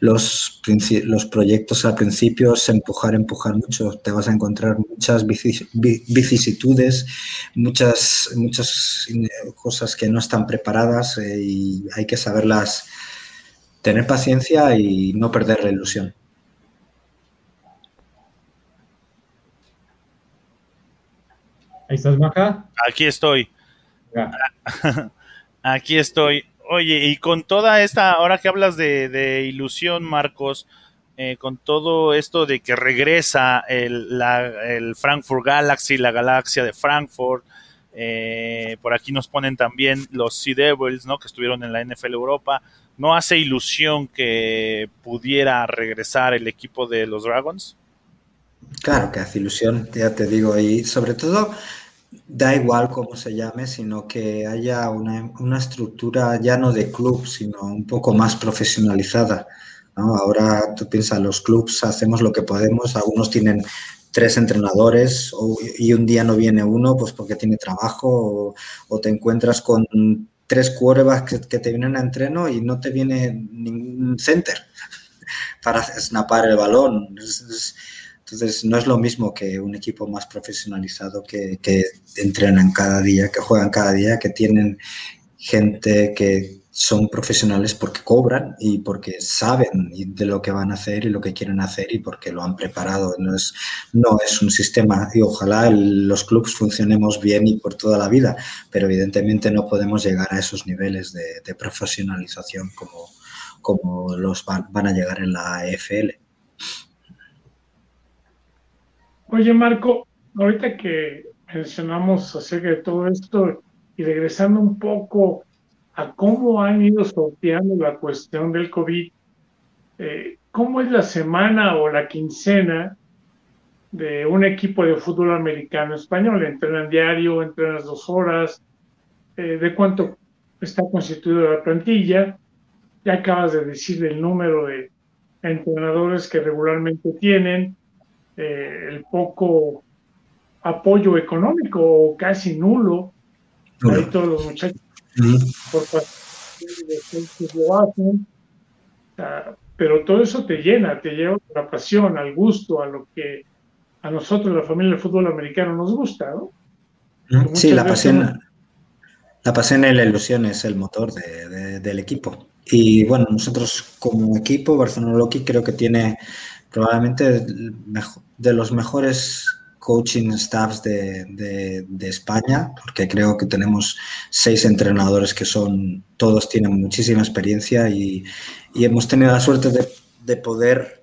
los, los proyectos al principio es empujar, empujar mucho. Te vas a encontrar muchas vicisitudes, muchas, muchas cosas que no están preparadas eh, y hay que saberlas, tener paciencia y no perder la ilusión. Ahí estás, Maca. Aquí estoy. Aquí estoy. Oye, y con toda esta, ahora que hablas de, ilusión, Marcos, eh, con todo esto de que regresa el, Frankfurt Galaxy, la galaxia de Frankfurt, eh, por aquí nos ponen también los Sea Devils, ¿no? Que estuvieron en la NFL Europa. ¿No hace ilusión que pudiera regresar el equipo de los Dragons? Claro que hace ilusión, ya te digo, y sobre todo da igual cómo se llame, sino que haya una, estructura ya no de club, sino un poco más profesionalizada. Ahora tú piensas, los clubs hacemos lo que podemos, algunos tienen tres entrenadores y un día no viene uno pues porque tiene trabajo o, te encuentras con tres quarterbacks que, te vienen a entreno y no te viene ningún center para snapar el balón. Entonces, no es lo mismo que un equipo más profesionalizado que, que entrenan cada día, que juegan cada día, que tienen gente que son profesionales porque cobran y porque saben de lo que van a hacer y lo que quieren hacer y porque lo han preparado. No es, no es un sistema y ojalá los clubes funcionemos bien y por toda la vida, pero evidentemente no podemos llegar a esos niveles de, profesionalización como, como los van, van a llegar en la EFL. Oye, Marco, ahorita que mencionamos acerca de todo esto y regresando un poco a cómo han ido sorteando la cuestión del COVID, eh, ¿cómo es la semana o la quincena de un equipo de fútbol americano español? ¿Entrenan diario, entrenan dos horas? Eh, ¿De cuánto está constituida la plantilla? Ya acabas de decir el número de entrenadores que regularmente tienen eh, el poco apoyo económico casi nulo. Ahí todos los muchachos por lo hacen. pero todo eso te llena, te lleva a la pasión, al gusto, a lo que a nosotros, la familia del fútbol americano, nos gusta, ¿no? Sí, la pasión, la pasión y la ilusión es el motor del equipo. Y bueno, nosotros como equipo, Barcelona Loki creo que tiene probablemente de los mejores coaching staffs de, España, porque creo que tenemos seis entrenadores que son, todos tienen muchísima experiencia y, hemos tenido la suerte de, poder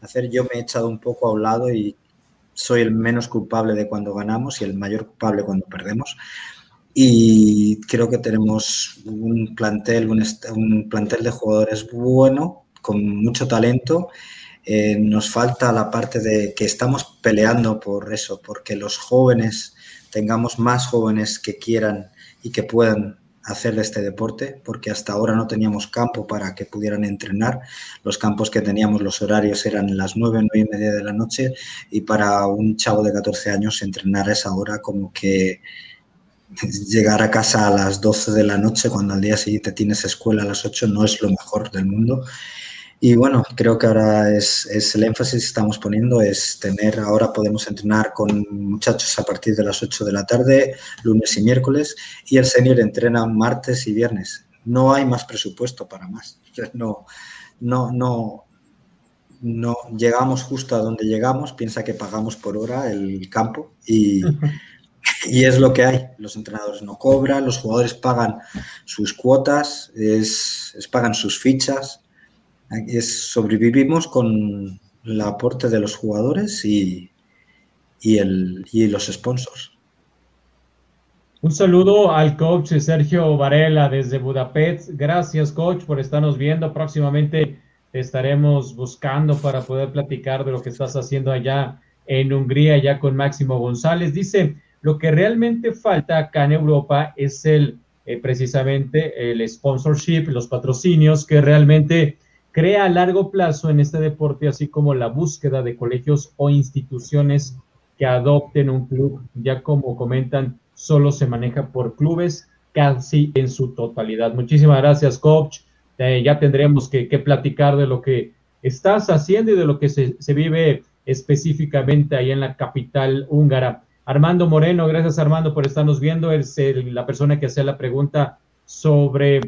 hacer, yo me he echado un poco a un lado y soy el menos culpable de cuando ganamos y el mayor culpable cuando perdemos. Y creo que tenemos un plantel, un, un plantel de jugadores bueno, con mucho talento eh, nos falta la parte de que estamos peleando por eso, porque los jóvenes tengamos más jóvenes que quieran y que puedan hacer este deporte, porque hasta ahora no teníamos campo para que pudieran entrenar. Los campos que teníamos, los horarios eran las 9, 9 y media de la noche y para un chavo de 14 años entrenar a esa hora como que llegar a casa a las 12 de la noche cuando al día siguiente tienes escuela a las 8 no es lo mejor del mundo y bueno, creo que ahora es, es, el énfasis que estamos poniendo es tener, ahora podemos entrenar con muchachos a partir de las 8 de la tarde, lunes y miércoles, y el senior entrena martes y viernes. No hay más presupuesto para más. No, no, no, no llegamos justo a donde llegamos, piensa que pagamos por hora el campo y, y es lo que hay. Los entrenadores no cobran, los jugadores pagan sus cuotas, es, es pagan sus fichas sobrevivimos con el aporte de los jugadores y, y, el, y los sponsors. Un saludo al coach Sergio Varela desde Budapest. Gracias, coach, por estarnos viendo. Próximamente estaremos buscando para poder platicar de lo que estás haciendo allá en Hungría, ya con Máximo González. Dice, lo que realmente falta acá en Europa es el eh, precisamente el sponsorship, los patrocinios que realmente crea a largo plazo en este deporte, así como la búsqueda de colegios o instituciones que adopten un club, ya como comentan, solo se maneja por clubes casi en su totalidad. Muchísimas gracias, coach. Eh, ya tendremos que, platicar de lo que estás haciendo y de lo que se, vive específicamente ahí en la capital húngara. Armando Moreno, gracias Armando por estarnos viendo. Es la persona que hace la pregunta sobre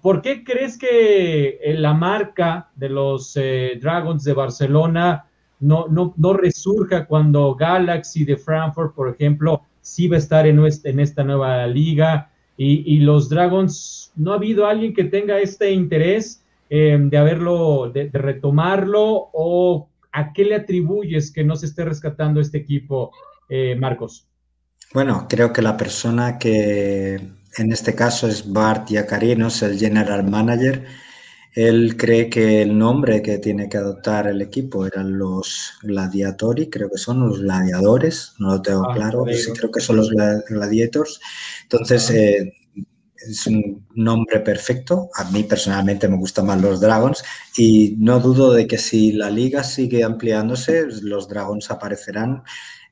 por qué crees que eh, la marca de los eh, Dragons de Barcelona no, no, no resurja cuando Galaxy de Frankfurt, por ejemplo, sí va a estar en, en esta nueva liga y, los Dragons, ¿no ha habido alguien que tenga este interés eh, de haberlo, de, retomarlo o a qué le atribuyes que no se esté rescatando este equipo, eh, Marcos? Bueno, creo que la persona que en este caso es Bart Yacarinos, el general manager, él cree que el nombre que tiene que adoptar el equipo eran los gladiatori, creo que son los gladiadores, no lo tengo ah, claro, sí creo que son los gladiators. Entonces, eh, es un nombre perfecto. A mí personalmente me gustan más los Dragons y no dudo de que si la liga sigue ampliándose, los Dragons aparecerán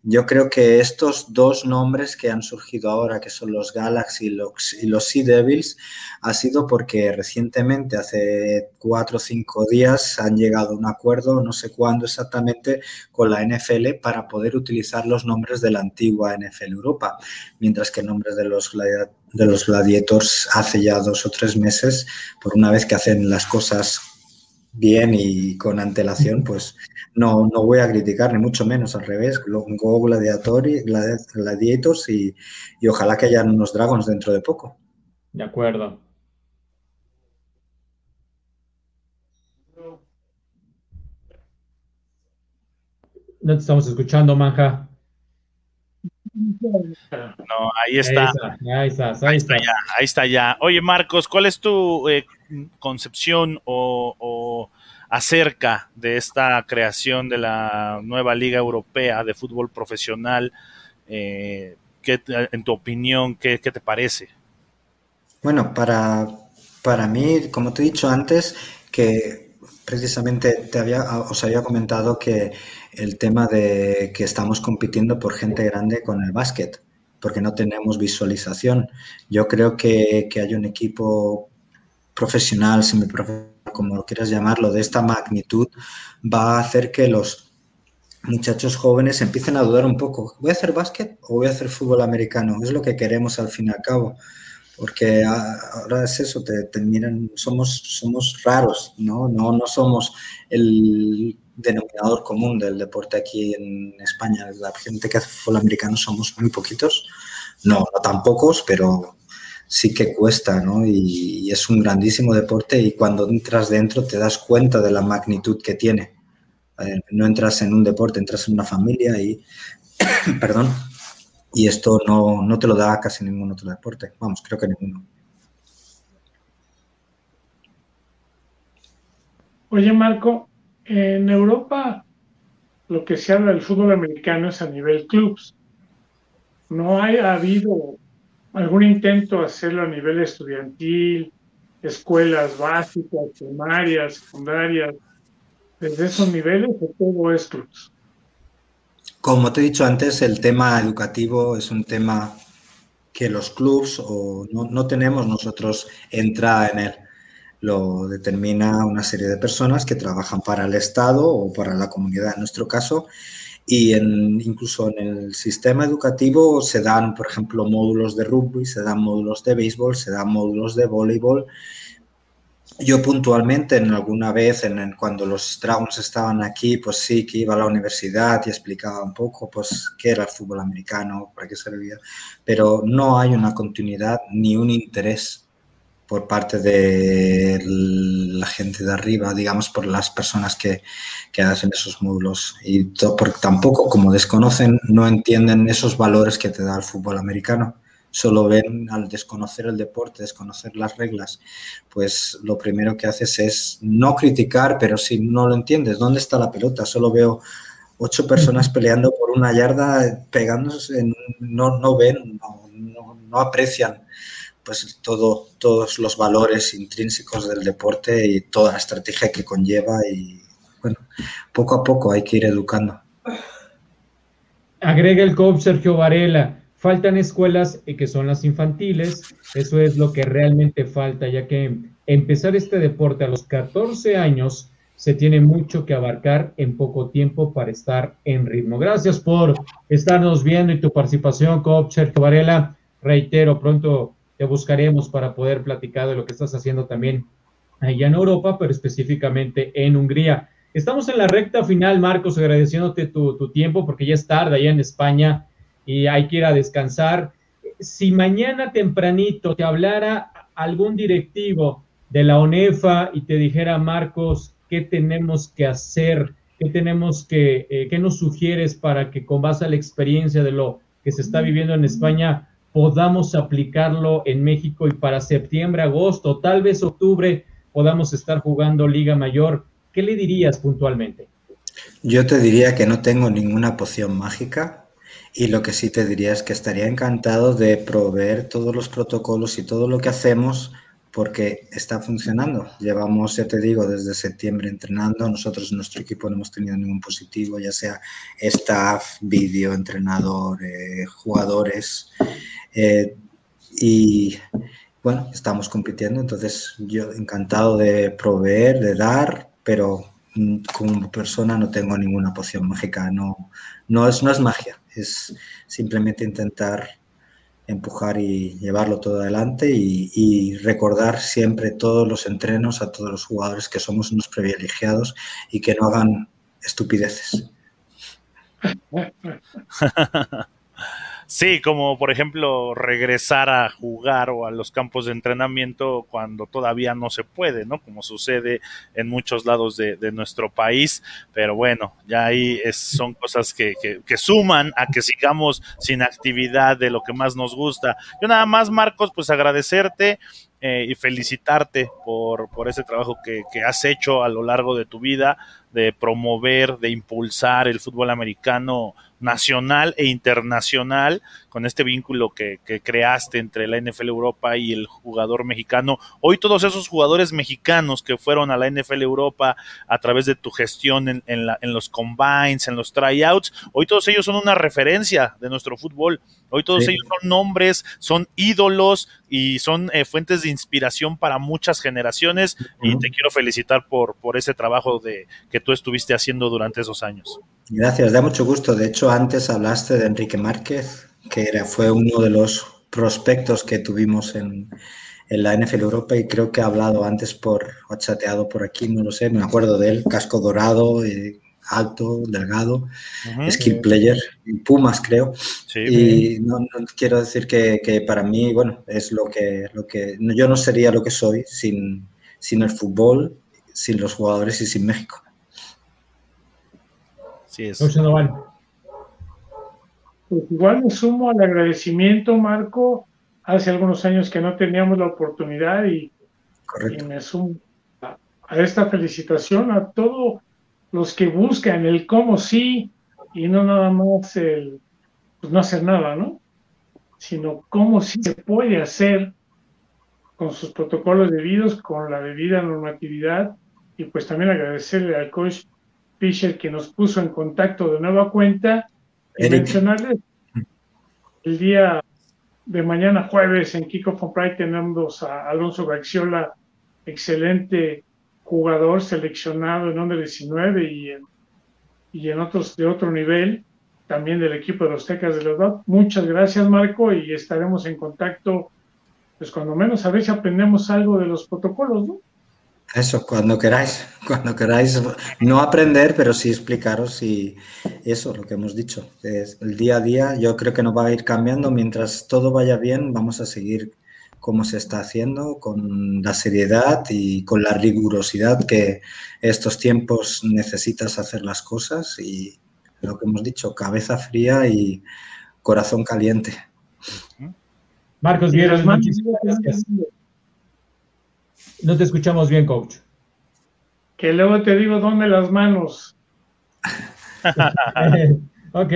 yo creo que estos dos nombres que han surgido ahora, que son los Galaxy y los, Sea Devils, ha sido porque recientemente, hace cuatro o cinco días, han llegado a un acuerdo, no sé cuándo exactamente, con la NFL para poder utilizar los nombres de la antigua NFL Europa, mientras que nombres de los, de los Gladiators hace ya dos o tres meses, por una vez que hacen las cosas bien y con antelación, pues no, no voy a criticar, ni mucho menos, al revés. Go Gladiators y, y ojalá que hayan unos Dragons dentro de poco. De acuerdo. No te estamos escuchando, Manja. No, ahí está. Ahí está, ahí está, ya, ahí está ya. Oye, Marcos, ¿cuál es tu eh, concepción o acerca de esta creación de la nueva Liga Europea de Fútbol Profesional. Eh, en tu opinión, ¿qué, te parece? Bueno, para, para mí, como te he dicho antes, que precisamente te había, os había comentado que el tema de que estamos compitiendo por gente grande con el básquet, porque no tenemos visualización. Yo creo que, que hay un equipo profesional, semiprofesional, como lo quieras llamarlo, de esta magnitud, va a hacer que los muchachos jóvenes empiecen a dudar un poco. ¿Voy a hacer básquet o voy a hacer fútbol americano? Es lo que queremos al fin y al cabo. Porque ahora es eso, te, te somos, somos raros, ¿no? ¿no? No somos el denominador común del deporte aquí en España. La gente que hace fútbol americano somos muy poquitos. No, no tan pocos, pero sí que cuesta, ¿no? Y, es un grandísimo deporte y cuando entras dentro te das cuenta de la magnitud que tiene. Eh, no entras en un deporte, entras en una familia y, perdón, y esto no, no te lo da casi ningún otro deporte. Vamos, creo que ninguno. Oye, Marco, en Europa lo que se habla del fútbol americano es a nivel clubs. No ha habido algún intento de hacerlo a nivel estudiantil, escuelas básicas, primarias, secundarias, desde esos niveles o todo es Como te he dicho antes, el tema educativo es un tema que los clubs o no, no tenemos nosotros entrada en él. Lo determina una serie de personas que trabajan para el Estado o para la comunidad en nuestro caso y en, incluso en el sistema educativo se dan, por ejemplo, módulos de rugby, se dan módulos de béisbol, se dan módulos de voleibol. Yo puntualmente, en alguna vez, en, cuando los Dragons estaban aquí, pues sí que iba a la universidad y explicaba un poco pues, qué era el fútbol americano, para qué servía, pero no hay una continuidad ni un interés por parte de la gente de arriba, digamos, por las personas que, que hacen esos módulos. Y porque tampoco, como desconocen, no entienden esos valores que te da el fútbol americano. Solo ven al desconocer el deporte, desconocer las reglas, pues lo primero que haces es no criticar, pero si no lo entiendes, ¿dónde está la pelota? Solo veo ocho personas peleando por una yarda, pegándose, no, no ven, no, no aprecian pues todo, todos los valores intrínsecos del deporte y toda la estrategia que conlleva y bueno, poco a poco hay que ir educando. Agrega el coach Sergio Varela. Faltan escuelas que son las infantiles, eso es lo que realmente falta, ya que empezar este deporte a los 14 años se tiene mucho que abarcar en poco tiempo para estar en ritmo. Gracias por estarnos viendo y tu participación, coach Sergio Varela. Reitero, pronto te buscaremos para poder platicar de lo que estás haciendo también allá en Europa, pero específicamente en Hungría. Estamos en la recta final, Marcos, agradeciéndote tu tiempo porque ya es tarde allá en España y hay que ir a descansar. Si mañana tempranito te hablara algún directivo de la ONEFA y te dijera, Marcos, ¿qué tenemos que hacer? ¿Qué tenemos que, eh, qué nos sugieres para que con base a la experiencia de lo que se está viviendo en España podamos aplicarlo en México y para septiembre, agosto, tal vez octubre podamos estar jugando Liga Mayor? ¿Qué le dirías puntualmente? Yo te diría que no tengo ninguna poción mágica, y lo que sí te diría es que estaría encantado de proveer todos los protocolos y todo lo que hacemos porque está funcionando. Llevamos, ya te digo, desde septiembre entrenando. Nosotros nuestro equipo no hemos tenido ningún positivo, ya sea staff, vídeo, entrenador, eh, jugadores. Eh, y bueno, estamos compitiendo. Entonces, yo encantado de proveer, de dar, pero como persona no tengo ninguna poción mágica. No, no, es, no es magia es simplemente intentar empujar y llevarlo todo adelante y, recordar siempre todos los entrenos a todos los jugadores que somos unos privilegiados y que no hagan estupideces. Sí, como por ejemplo regresar a jugar o a los campos de entrenamiento cuando todavía no se puede, ¿no? Como sucede en muchos lados de, nuestro país, pero bueno, ya ahí es, son cosas que, que, suman a que sigamos sin actividad de lo que más nos gusta. Yo nada más, Marcos, pues agradecerte. Eh, y felicitarte por, por ese trabajo que, que, has hecho a lo largo de tu vida, de promover, de impulsar el fútbol americano nacional e internacional con este vínculo que, creaste entre la NFL Europa y el jugador mexicano. Hoy todos esos jugadores mexicanos que fueron a la NFL Europa a través de tu gestión en, en, los combines, en los tryouts, hoy todos ellos son una referencia de nuestro fútbol. Hoy todos ellos son nombres, son ídolos y son eh, fuentes de inspiración para muchas generaciones y te quiero felicitar por, por ese trabajo de, que tú estuviste haciendo durante esos años. Gracias, da mucho gusto. De hecho, antes hablaste de Enrique Márquez, que era, fue uno de los prospectos que tuvimos en, en la NFL Europa y creo que ha hablado antes por, o chateado por aquí, no lo sé, me acuerdo de él, casco dorado, eh, alto, delgado, skill player, Pumas creo. y no, quiero decir que, que, para mí, bueno, es lo que, lo que, yo no sería lo que soy sin, sin el fútbol, sin los jugadores y sin México. Sí es. Pues igual me sumo al agradecimiento, Marco. Hace algunos años que no teníamos la oportunidad y, me sumo a, esta felicitación a todos los que buscan el cómo sí y no nada más el pues no hacer nada, ¿no? Sino cómo sí se puede hacer con sus protocolos debidos, con la debida normatividad y pues también agradecerle al coach Fisher que nos puso en contacto de nueva cuenta y mencionarles el día de mañana jueves en Kiko of Pride tenemos a Alonso Gaxiola, excelente jugador seleccionado en under 19 y en, y en otros de otro nivel, también del equipo de los Tecas de los Muchas gracias Marco y estaremos en contacto, pues cuando menos a ver si aprendemos algo de los protocolos, ¿no? Eso, cuando queráis, cuando queráis, no aprender, pero sí explicaros y eso, lo que hemos dicho. Es el día a día yo creo que no va a ir cambiando. Mientras todo vaya bien, vamos a seguir como se está haciendo, con la seriedad y con la rigurosidad que estos tiempos necesitas hacer las cosas y lo que hemos dicho, cabeza fría y corazón caliente. Marcos Vieras, muchísimas gracias. No te escuchamos bien, coach. Que luego te digo dónde las manos. ok.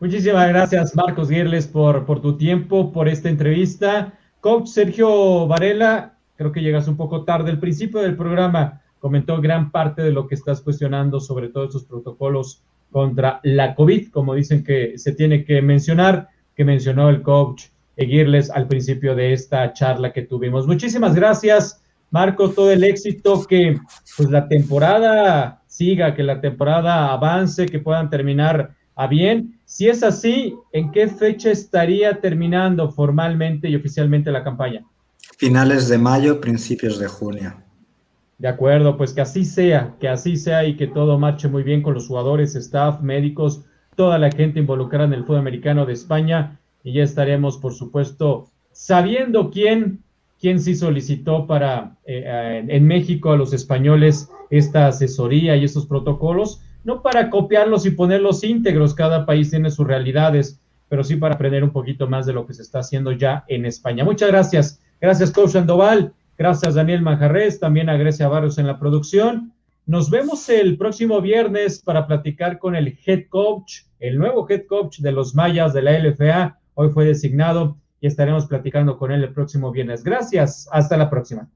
Muchísimas gracias, Marcos Guirles, por, por tu tiempo, por esta entrevista. Coach Sergio Varela, creo que llegas un poco tarde. El principio del programa comentó gran parte de lo que estás cuestionando sobre todos estos protocolos contra la COVID, como dicen que se tiene que mencionar. que mencionó el coach Eguirles al principio de esta charla que tuvimos. Muchísimas gracias, Marco, todo el éxito, que pues la temporada siga, que la temporada avance, que puedan terminar a bien. Si es así, ¿en qué fecha estaría terminando formalmente y oficialmente la campaña? Finales de mayo, principios de junio. De acuerdo, pues que así sea, que así sea y que todo marche muy bien con los jugadores, staff, médicos, toda la gente involucrada en el fútbol americano de España y ya estaremos, por supuesto, sabiendo quién, quién sí solicitó para eh, eh, en México a los españoles esta asesoría y estos protocolos, no para copiarlos y ponerlos íntegros, cada país tiene sus realidades, pero sí para aprender un poquito más de lo que se está haciendo ya en España. Muchas gracias. Gracias, Coach Sandoval. Gracias, Daniel Manjarres. También a Grecia Barrios en la producción. Nos vemos el próximo viernes para platicar con el head coach, el nuevo head coach de los Mayas de la LFA. Hoy fue designado y estaremos platicando con él el próximo viernes. Gracias. Hasta la próxima.